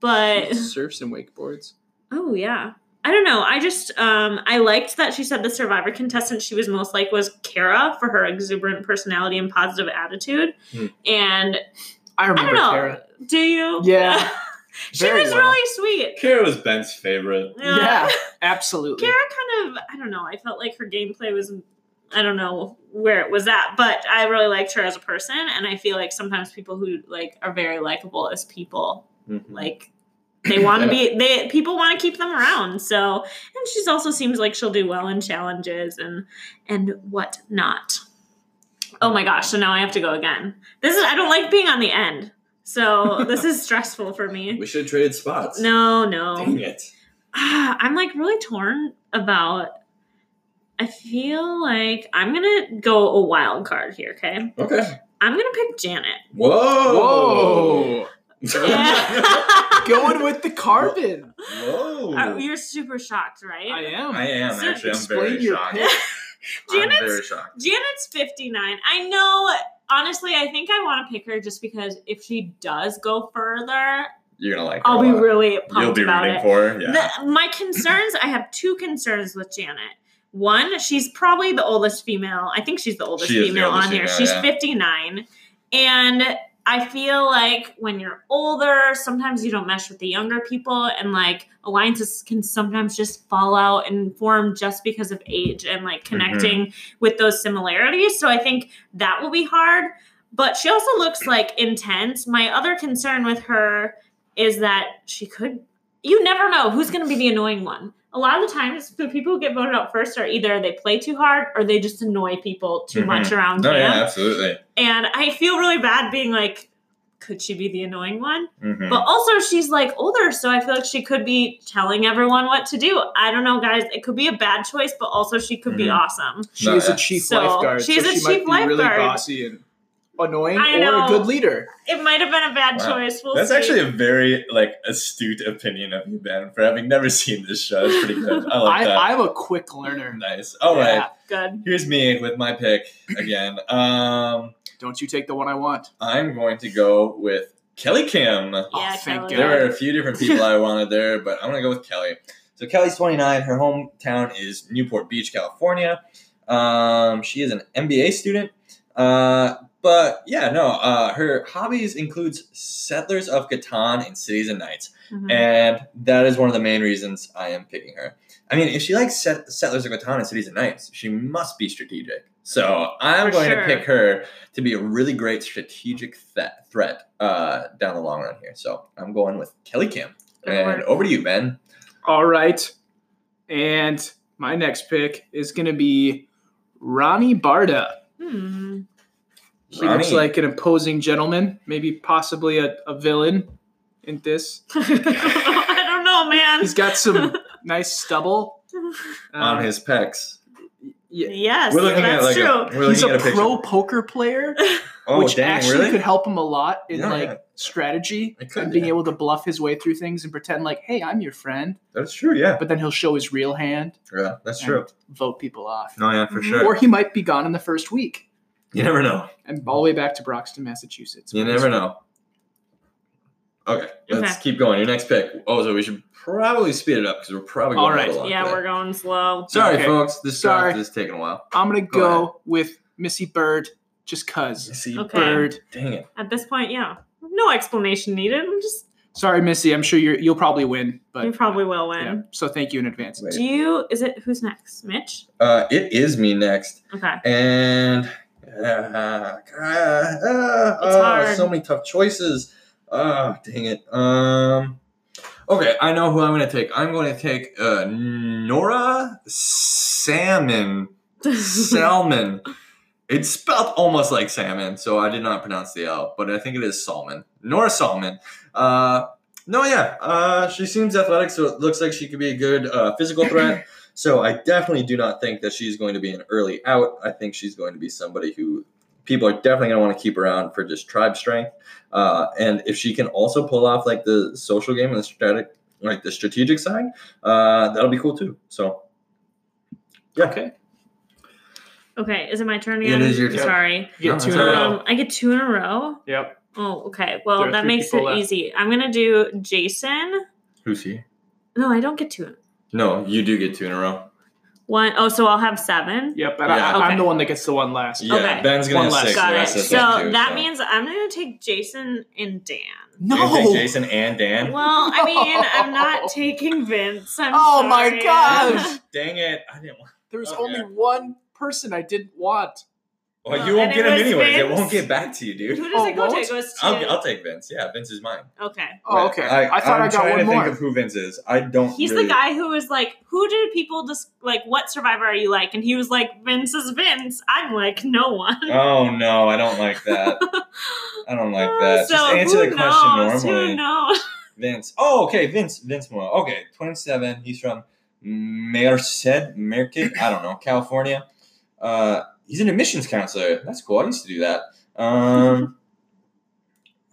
[SPEAKER 2] but
[SPEAKER 3] Surfs and wakeboards.
[SPEAKER 2] Oh yeah. I don't know. I just um I liked that she said the survivor contestant she was most like was Kara for her exuberant personality and positive attitude.
[SPEAKER 1] Hmm.
[SPEAKER 2] And
[SPEAKER 3] I
[SPEAKER 2] I
[SPEAKER 3] remember
[SPEAKER 2] don't know.
[SPEAKER 3] Kara.
[SPEAKER 2] Do you?
[SPEAKER 3] Yeah. (laughs)
[SPEAKER 2] she
[SPEAKER 3] Very
[SPEAKER 2] was
[SPEAKER 3] well.
[SPEAKER 2] really sweet.
[SPEAKER 1] Kara was Ben's favorite.
[SPEAKER 3] Yeah, (laughs) absolutely.
[SPEAKER 2] Kara kind of I don't know. I felt like her gameplay was I don't know where it was at, but I really liked her as a person and I feel like sometimes people who like are very likable as people
[SPEAKER 1] Mhm.
[SPEAKER 2] like they want to be they people want to keep them around so and she's also seems like she'll do well in challenges and and what not oh my gosh so now i have to go again this is i don't like being on the end so (laughs) this is stressful for me
[SPEAKER 1] We should have traded spots.
[SPEAKER 2] no no
[SPEAKER 1] Dang it.
[SPEAKER 2] Ah, i'm like really torn about i feel like i'm gonna go a wild card here okay
[SPEAKER 1] Okay.
[SPEAKER 2] i'm gonna pick janet
[SPEAKER 1] Whoa.
[SPEAKER 3] Whoa.
[SPEAKER 2] Yeah. (laughs)
[SPEAKER 3] Going with the carbon.
[SPEAKER 1] Whoa.
[SPEAKER 2] Uh, you're super shocked right
[SPEAKER 3] I am.
[SPEAKER 1] I am
[SPEAKER 2] So
[SPEAKER 1] actually. I'm very shocked.
[SPEAKER 3] pick. (laughs)
[SPEAKER 1] I'm
[SPEAKER 2] Janet's
[SPEAKER 1] very shocked.
[SPEAKER 2] Janet's 59. I know, honestly, I think I want to pick her just because if she does go further,
[SPEAKER 1] You're gonna like. her
[SPEAKER 2] I'll
[SPEAKER 1] a
[SPEAKER 2] be
[SPEAKER 1] lot.
[SPEAKER 2] really
[SPEAKER 1] You'll be
[SPEAKER 2] about
[SPEAKER 1] rooting
[SPEAKER 2] it.
[SPEAKER 1] for her. Yeah.
[SPEAKER 2] The- my concerns, I have two concerns with Janet. One, she's probably the oldest female. I think she's the oldest
[SPEAKER 1] She is the
[SPEAKER 2] female
[SPEAKER 1] oldest
[SPEAKER 2] on here.
[SPEAKER 1] female,
[SPEAKER 2] she's
[SPEAKER 1] yeah.
[SPEAKER 2] 59. And I feel like when you're older, sometimes you don't mesh with the younger people, and like alliances can sometimes just fall out and form just because of age and like
[SPEAKER 1] Mm-hmm.
[SPEAKER 2] connecting with those similarities. So I think that will be hard. But she also looks like intense. My other concern with her is that she could, you never know who's going to be the annoying one. A lot of the times, the people who get voted out first are either they play too hard or they just annoy people too
[SPEAKER 1] Mhm.
[SPEAKER 2] much around
[SPEAKER 1] No,
[SPEAKER 2] camp.
[SPEAKER 1] yeah, absolutely.
[SPEAKER 2] And I feel really bad being like could she be the annoying one?
[SPEAKER 1] Mhm.
[SPEAKER 2] But also, she's like older, so I feel like she could be telling everyone what to do. I don't know, guys. It could be a bad choice, but also she could be
[SPEAKER 1] Mhm.
[SPEAKER 2] awesome.
[SPEAKER 3] She
[SPEAKER 1] No,
[SPEAKER 3] is
[SPEAKER 1] yeah.
[SPEAKER 3] a chief
[SPEAKER 2] So,
[SPEAKER 3] lifeguard.
[SPEAKER 2] she's
[SPEAKER 3] so
[SPEAKER 2] a
[SPEAKER 3] she
[SPEAKER 2] chief
[SPEAKER 3] might be really bossy and annoying,
[SPEAKER 2] I
[SPEAKER 3] or
[SPEAKER 2] know.
[SPEAKER 3] a good leader.
[SPEAKER 2] It might have been a bad
[SPEAKER 1] Wow.
[SPEAKER 2] choice. We'll
[SPEAKER 1] That's
[SPEAKER 2] see.
[SPEAKER 1] actually a very like astute opinion of you, Ben, for having never (laughs) seen this show. It's pretty good. I like
[SPEAKER 3] I,
[SPEAKER 1] that.
[SPEAKER 3] I'm a quick learner.
[SPEAKER 1] nice. All right.
[SPEAKER 3] Yeah.
[SPEAKER 2] good.
[SPEAKER 1] Here's me with my pick again. (clears throat) Um,
[SPEAKER 3] Don't you take the one I want.
[SPEAKER 1] I'm going to go with Kellee Kim.
[SPEAKER 3] Oh,
[SPEAKER 2] Yeah,
[SPEAKER 3] thank
[SPEAKER 2] Kellee.
[SPEAKER 3] God.
[SPEAKER 1] There were a few different people I wanted there, (laughs) but I'm gonna go with Kellee. So Kellee's 29. Her hometown is Newport Beach, California. Um, she is an MBA student. Uh, but yeah, no. Uh, her hobbies includes Settlers of Catan and Cities and Knights,
[SPEAKER 2] Mhm.
[SPEAKER 1] and that is one of the main reasons I am picking her. I mean, if she likes set- Settlers of Catan and Cities and Knights, she must be strategic. So I'm
[SPEAKER 2] For
[SPEAKER 1] going
[SPEAKER 2] sure.
[SPEAKER 1] to pick her to be a really great strategic th- threat uh, down the long run here. So I'm going with Kellee Kim.
[SPEAKER 2] Good
[SPEAKER 1] and
[SPEAKER 2] work.
[SPEAKER 1] over to you, Ben.
[SPEAKER 3] All right. And my next pick is going to be Ronnie Bardah.
[SPEAKER 2] Hmm.
[SPEAKER 3] He looks like an imposing gentleman, maybe possibly a, a villain in this. (laughs)
[SPEAKER 2] I don't know, man.
[SPEAKER 3] He's got some (laughs) nice stubble. (laughs)
[SPEAKER 1] on
[SPEAKER 3] Um,
[SPEAKER 1] his pecs.
[SPEAKER 3] yeah,
[SPEAKER 2] yes,
[SPEAKER 1] We're looking at like
[SPEAKER 2] true.
[SPEAKER 1] a, we're
[SPEAKER 3] he's
[SPEAKER 1] looking
[SPEAKER 3] a
[SPEAKER 1] at a picture.
[SPEAKER 3] pro poker player,
[SPEAKER 1] oh,
[SPEAKER 3] which
[SPEAKER 1] dang,
[SPEAKER 3] actually
[SPEAKER 1] really?
[SPEAKER 3] could help him a lot in
[SPEAKER 1] Yeah,
[SPEAKER 3] like
[SPEAKER 1] yeah.
[SPEAKER 3] strategy
[SPEAKER 1] could,
[SPEAKER 3] and being
[SPEAKER 1] yeah.
[SPEAKER 3] able to bluff his way through things and pretend like, hey, I'm your friend.
[SPEAKER 1] That's true. Yeah,
[SPEAKER 3] But then he'll show his real hand
[SPEAKER 1] yeah, that's
[SPEAKER 3] and
[SPEAKER 1] true.
[SPEAKER 3] vote people off.
[SPEAKER 1] No, yeah, for
[SPEAKER 2] Mhm.
[SPEAKER 1] sure.
[SPEAKER 3] Or he might be gone in the first week
[SPEAKER 1] you never know.
[SPEAKER 3] and all the way back to Brockton, Massachusetts.
[SPEAKER 1] You never know. Okay, let's
[SPEAKER 2] Okay.
[SPEAKER 1] keep going. Your next pick. Oh, so we should probably speed it up because we're probably going
[SPEAKER 3] All
[SPEAKER 1] a
[SPEAKER 3] right.
[SPEAKER 2] Yeah,
[SPEAKER 1] today.
[SPEAKER 2] we're going slow.
[SPEAKER 1] Sorry,
[SPEAKER 3] Okay.
[SPEAKER 1] folks. This
[SPEAKER 3] Sorry.
[SPEAKER 1] draft is taking a while.
[SPEAKER 3] I'm gonna
[SPEAKER 1] Go
[SPEAKER 3] go, with Missy Byrd just cause.
[SPEAKER 1] See,
[SPEAKER 2] Okay.
[SPEAKER 3] Byrd.
[SPEAKER 1] dang it.
[SPEAKER 2] At this point, yeah, no explanation needed. I'm just
[SPEAKER 3] Sorry, Missy. I'm sure you're, you'll probably win, but
[SPEAKER 2] you probably will win.
[SPEAKER 3] yeah. So thank you in advance.
[SPEAKER 1] Wait.
[SPEAKER 2] Do you? Is it who's next? Mitch.
[SPEAKER 1] Uh, it is me next,
[SPEAKER 2] Okay.
[SPEAKER 1] and uh, uh, uh,
[SPEAKER 2] It's
[SPEAKER 1] uh,
[SPEAKER 2] hard.
[SPEAKER 1] so many tough choices. Ah, dang it. Um, okay, I know who I'm going to take. I'm going to take uh, Nora Salmon. (laughs) Salmon. It's spelled almost like salmon, so I did not pronounce the L, but I think it is Salmon. Nora Salmon. Uh, no, yeah, uh, she seems athletic, so it looks like she could be a good uh, physical threat. (laughs) so I definitely do not think that she's going to be an early out. I think she's going to be somebody who people are definitely going to want to keep around for just tribe strength. Uh, and if she can also pull off like the social game and the strategic, like the strategic side, uh, that'll be cool too. So Yeah.
[SPEAKER 3] Okay.
[SPEAKER 2] Okay. Is it my turn
[SPEAKER 1] It
[SPEAKER 2] again?
[SPEAKER 1] is your turn.
[SPEAKER 2] Sorry.
[SPEAKER 3] You get two in a row.
[SPEAKER 2] Um, I get two in a row.
[SPEAKER 3] Yep.
[SPEAKER 2] Oh, okay. Well, that makes it
[SPEAKER 3] left.
[SPEAKER 2] easy. I'm gonna do Jason.
[SPEAKER 1] who's he?
[SPEAKER 2] No, I don't get two.
[SPEAKER 1] No, you do get two in a row.
[SPEAKER 2] One oh, so I'll have seven.
[SPEAKER 3] Yep. And
[SPEAKER 1] Yeah.
[SPEAKER 3] I, I'm the one that gets the one last.
[SPEAKER 1] Yeah,
[SPEAKER 2] Okay.
[SPEAKER 1] Ben's gonna
[SPEAKER 3] One
[SPEAKER 1] have
[SPEAKER 3] less.
[SPEAKER 1] six.
[SPEAKER 2] Got it.
[SPEAKER 1] rest of
[SPEAKER 2] So
[SPEAKER 1] us too,
[SPEAKER 2] that
[SPEAKER 1] so.
[SPEAKER 2] means I'm gonna take Jason and Dan.
[SPEAKER 3] No.
[SPEAKER 1] You take Jason and Dan.
[SPEAKER 2] Well, I mean, I'm (laughs) not taking Vince. I'm
[SPEAKER 3] oh my
[SPEAKER 2] sorry.
[SPEAKER 3] gosh.
[SPEAKER 1] Dang it! I didn't want.
[SPEAKER 3] There was
[SPEAKER 1] Oh,
[SPEAKER 3] only
[SPEAKER 1] yeah.
[SPEAKER 3] one person I didn't want.
[SPEAKER 1] Well,
[SPEAKER 2] Well,
[SPEAKER 1] you won't get him
[SPEAKER 2] was
[SPEAKER 1] anyways. It won't get back to you, dude.
[SPEAKER 2] Who does
[SPEAKER 3] Oh,
[SPEAKER 2] it go to? It goes to.
[SPEAKER 1] I'll, I'll take Vince. Yeah, Vince is mine.
[SPEAKER 2] okay.
[SPEAKER 3] Oh, okay. I, thought
[SPEAKER 1] I'm
[SPEAKER 3] I got
[SPEAKER 1] trying
[SPEAKER 3] one
[SPEAKER 1] to
[SPEAKER 3] more.
[SPEAKER 1] think of who Vince is. I don't.
[SPEAKER 2] He's
[SPEAKER 1] really-
[SPEAKER 2] the guy who was like, "Who do people just like? What survivor are you like?" And he was like, "Vince is Vince." I'm like, "No one."
[SPEAKER 1] Oh no, I don't like that. (laughs) I don't like that.
[SPEAKER 2] so
[SPEAKER 1] Just answer
[SPEAKER 2] who
[SPEAKER 1] the question normally.
[SPEAKER 2] Who knows? (laughs)
[SPEAKER 1] Vince. Oh, okay. Vince. Vince Moore. Okay, 27. He's from Merced, Merced. I don't know, California. Uh, he's an admissions counselor. That's cool. I used to do that. Um,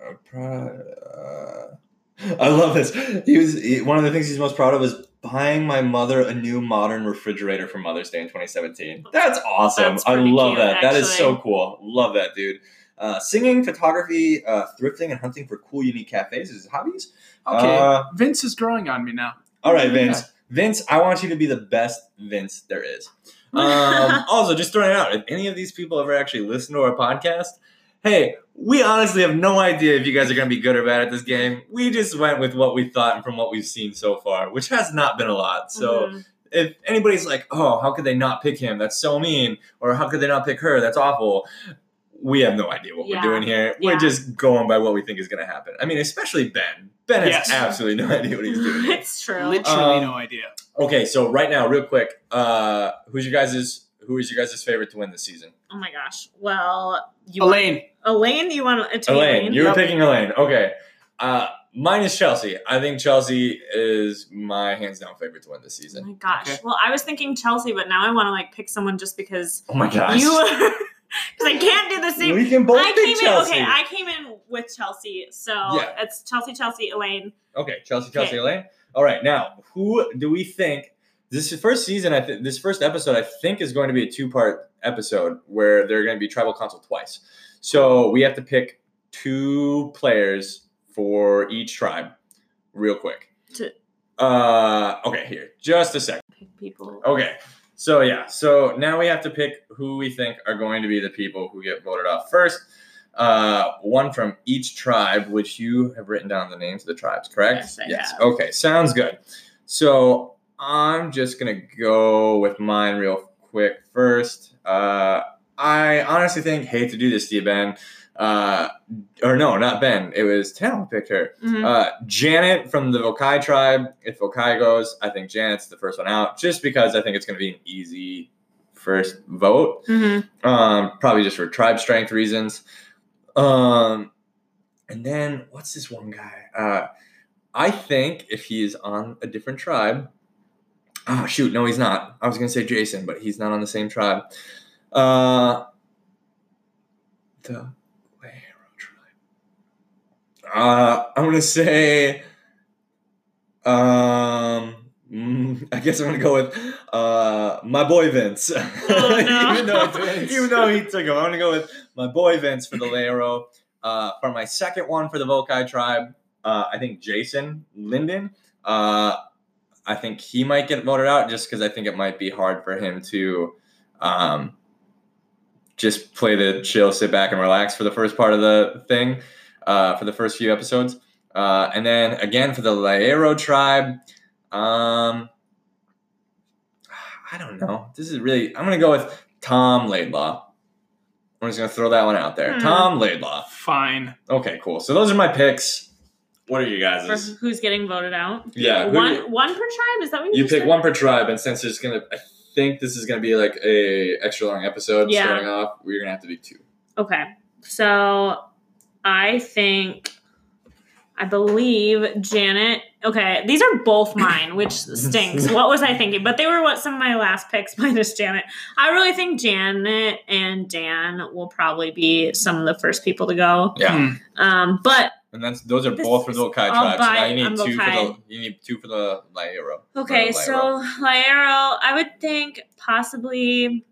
[SPEAKER 1] uh, pri- uh, (laughs) I love this. He was he, one of the things he's most proud of is buying my mother a new modern refrigerator for Mother's Day in 2017. That's awesome.
[SPEAKER 2] That's
[SPEAKER 1] I love
[SPEAKER 2] cute,
[SPEAKER 1] that. That is so cool. Love that, dude. Uh, singing, photography, uh, thrifting, and hunting for cool, unique cafes is his hobbies.
[SPEAKER 3] Okay.
[SPEAKER 1] Uh,
[SPEAKER 3] Vince is growing on me now.
[SPEAKER 1] all right, Vince. Vince, I want you to be the best Vince there is. Um, (laughs) also, just throwing it out, if any of these people ever actually listen to our podcast, hey, we honestly have no idea if you guys are going to be good or bad at this game. We just went with what we thought and from what we've seen so far, which has not been a lot. So
[SPEAKER 2] Mhm.
[SPEAKER 1] if anybody's like, oh, how could they not pick him? That's so mean. Or how could they not pick her? That's awful. We have no idea what
[SPEAKER 2] Yeah.
[SPEAKER 1] we're doing here.
[SPEAKER 2] Yeah.
[SPEAKER 1] We're just going by what we think is going to happen. I mean, especially Ben. Ben has
[SPEAKER 3] Yes.
[SPEAKER 1] absolutely no (laughs) idea what he's doing.
[SPEAKER 2] it's true.
[SPEAKER 3] Literally
[SPEAKER 1] Um,
[SPEAKER 3] no idea.
[SPEAKER 1] Okay, so right now, real quick, uh, who's your guys' who is your guys' favorite to win this season?
[SPEAKER 2] Oh my gosh. Well, you
[SPEAKER 3] Elaine.
[SPEAKER 2] Elaine, you want to take
[SPEAKER 1] Elaine.
[SPEAKER 2] Elaine?
[SPEAKER 1] You were
[SPEAKER 3] Yep.
[SPEAKER 1] picking Elaine. Okay. Uh, mine is Chelsea. I think Chelsea is my hands down favorite to win this season.
[SPEAKER 2] Oh my gosh.
[SPEAKER 3] Okay.
[SPEAKER 2] Well, I was thinking Chelsea, but now I want to like pick someone just because
[SPEAKER 1] Oh my gosh.
[SPEAKER 2] you (laughs) (laughs) because I can't do the same.
[SPEAKER 1] we can both
[SPEAKER 2] I
[SPEAKER 1] pick
[SPEAKER 2] came
[SPEAKER 1] Chelsea.
[SPEAKER 2] in okay. I came in with Chelsea, so
[SPEAKER 1] Yeah.
[SPEAKER 2] it's Chelsea, Chelsea, Elaine.
[SPEAKER 1] Okay, Chelsea, Chelsea,
[SPEAKER 2] Okay.
[SPEAKER 1] Elaine. All right, now who do we think this first season? I th- this first episode, I think, is going to be a two part episode where they're going to be tribal council twice. So we have to pick two players for each tribe, real quick.
[SPEAKER 2] To-
[SPEAKER 1] Uh, okay, here, just a second.
[SPEAKER 2] Pick people.
[SPEAKER 1] Okay, so yeah, so now we have to pick who we think are going to be the people who get voted off first. Uh, one from each tribe, which you have written down the names of the tribes, correct?
[SPEAKER 2] Yes, I have.
[SPEAKER 1] Okay, sounds good. So I'm just gonna go with mine real quick first. Uh, I honestly think hate to do this to you, Ben. Uh, or no, not Ben. It was Tal picked her.
[SPEAKER 2] Mhm.
[SPEAKER 1] Uh, Janet from the Vokai tribe. If Vokai goes, I think Janet's the first one out, just because I think it's going to be an easy first vote.
[SPEAKER 2] Mhm.
[SPEAKER 1] Um, probably just for tribe strength reasons. Um, and then what's this one guy? Uh, I think if he is on a different tribe. Oh shoot, no, he's not. I was gonna say Jason, but he's not on the same tribe. Uh, the Lairo tribe. Uh, I'm gonna say. Um, mm, I guess I'm gonna go with uh my boy Vince.
[SPEAKER 2] Oh, (laughs) no.
[SPEAKER 1] even, though,
[SPEAKER 3] Vince. (laughs)
[SPEAKER 1] even though he took him, I'm gonna go with my boy Vince for the Lairo. Uh, for my second one for the Vokai tribe, uh, I think Jason Linden. Uh, I think he might get voted out just because I think it might be hard for him to um, just play the chill, sit back, and relax for the first part of the thing, uh, for the first few episodes. Uh, and then again for the Lairo tribe, um, I don't know. This is really, I'm going to go with Tom Laidlaw. I'm just going to throw that one out there.
[SPEAKER 2] Hmm.
[SPEAKER 1] Tom Laidlaw.
[SPEAKER 3] Fine.
[SPEAKER 1] Okay, cool. So those are my picks. What are you
[SPEAKER 2] For
[SPEAKER 1] guys'?
[SPEAKER 2] who's getting voted out?
[SPEAKER 1] Yeah,
[SPEAKER 2] One one per tribe? Is that what you
[SPEAKER 1] You pick
[SPEAKER 2] said?
[SPEAKER 1] one per tribe, and since there's gonna, I think this is gonna be like a extra long episode
[SPEAKER 2] Yeah.
[SPEAKER 1] starting off. We're gonna have to do two.
[SPEAKER 2] Okay. So I think I believe Janet. Okay, these are both mine, which (laughs) stinks. what was I thinking? But they were what some of my last picks (laughs) minus Janet. I really think Janet and Dan will probably be some of the first people to go.
[SPEAKER 1] Yeah,
[SPEAKER 3] Hmm.
[SPEAKER 2] Um, but
[SPEAKER 1] and that's those are
[SPEAKER 2] This
[SPEAKER 1] both for the tribe. So now you need
[SPEAKER 2] I'm
[SPEAKER 1] two for the you need two for the Lairo.
[SPEAKER 2] okay,
[SPEAKER 1] Or
[SPEAKER 2] so Lairo, I would think possibly.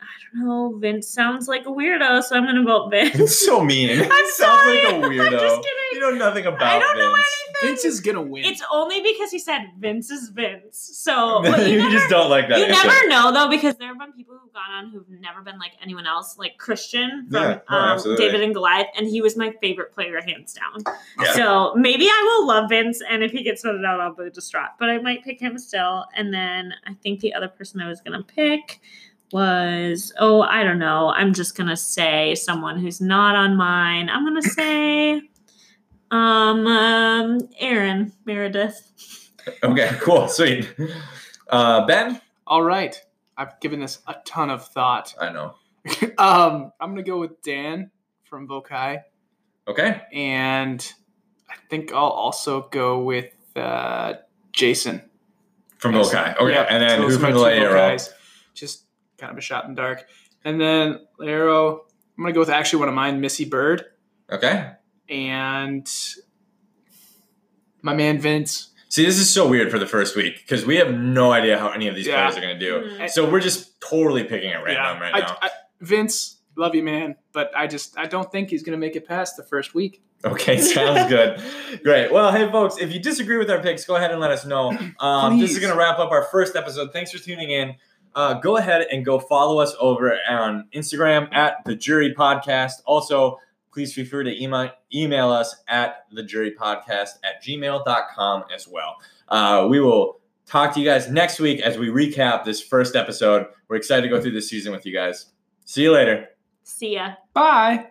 [SPEAKER 2] I don't know. Vince sounds like a weirdo, so I'm gonna vote Vince. (laughs)
[SPEAKER 1] It's so mean. (laughs)
[SPEAKER 2] I'm
[SPEAKER 1] sounds
[SPEAKER 2] sorry.
[SPEAKER 1] like a (laughs)
[SPEAKER 2] I'm
[SPEAKER 1] weirdo.
[SPEAKER 2] just
[SPEAKER 1] You know nothing about
[SPEAKER 2] I don't know
[SPEAKER 1] Vince.
[SPEAKER 2] anything.
[SPEAKER 3] Vince is gonna win.
[SPEAKER 2] It's only because he said Vince is Vince. So (laughs) but you,
[SPEAKER 1] you
[SPEAKER 2] never,
[SPEAKER 1] just don't like that.
[SPEAKER 2] you
[SPEAKER 1] answer.
[SPEAKER 2] never know though because there have been people who've gone on who've never been like anyone else, like Christian from
[SPEAKER 1] Yeah, no,
[SPEAKER 2] um. David and Goliath, and he was my favorite player hands down.
[SPEAKER 1] Yeah.
[SPEAKER 2] So maybe I will love Vince, and if he gets voted out, I'll be distraught. But I might pick him still. And then I think the other person I was gonna pick was oh I don't know. I'm just gonna say someone who's not on mine. I'm gonna say um, um Aaron Meredith.
[SPEAKER 1] Okay, (laughs) cool, sweet. Uh, ben,
[SPEAKER 3] All right. I've given this a ton of thought.
[SPEAKER 1] I know. (laughs)
[SPEAKER 3] um, I'm gonna go with Dan from Vokai,
[SPEAKER 1] Okay,
[SPEAKER 3] and I think I'll also go with uh, Jason.
[SPEAKER 1] from
[SPEAKER 3] Yes.
[SPEAKER 1] Vokai. Okay,
[SPEAKER 3] Yeah,
[SPEAKER 1] and then
[SPEAKER 3] those
[SPEAKER 1] who
[SPEAKER 3] are my
[SPEAKER 1] from the
[SPEAKER 3] two Just kind of a shot in the dark. And then Lairo, I'm gonna go with actually one of mine, Missy Byrd,
[SPEAKER 1] Okay.
[SPEAKER 3] And my man Vince.
[SPEAKER 1] See, this is so weird for the first week because we have no idea how any of these
[SPEAKER 3] Yeah.
[SPEAKER 1] players are going to do.
[SPEAKER 2] Mhm.
[SPEAKER 1] So we're just totally picking at random
[SPEAKER 3] Yeah,
[SPEAKER 1] right
[SPEAKER 3] I-
[SPEAKER 1] now.
[SPEAKER 3] I- Vince, love you, man, but I just I don't think he's gonna make it past the first week.
[SPEAKER 1] Okay, (laughs) sounds good. Great. Well, hey, folks, if you disagree with our picks, go ahead and let us know. (clears throat) Um, this is going to wrap up our first episode. Thanks for tuning in. Uh, go ahead and go follow us over on Instagram at the Jury Podcast. Also, please feel free to email, email us at the Jury Podcast at gmail.com as well. Uh, we will talk to you guys next week as we recap this first episode. We're excited to go through this season with you guys. See you later.
[SPEAKER 2] See ya.
[SPEAKER 3] Bye.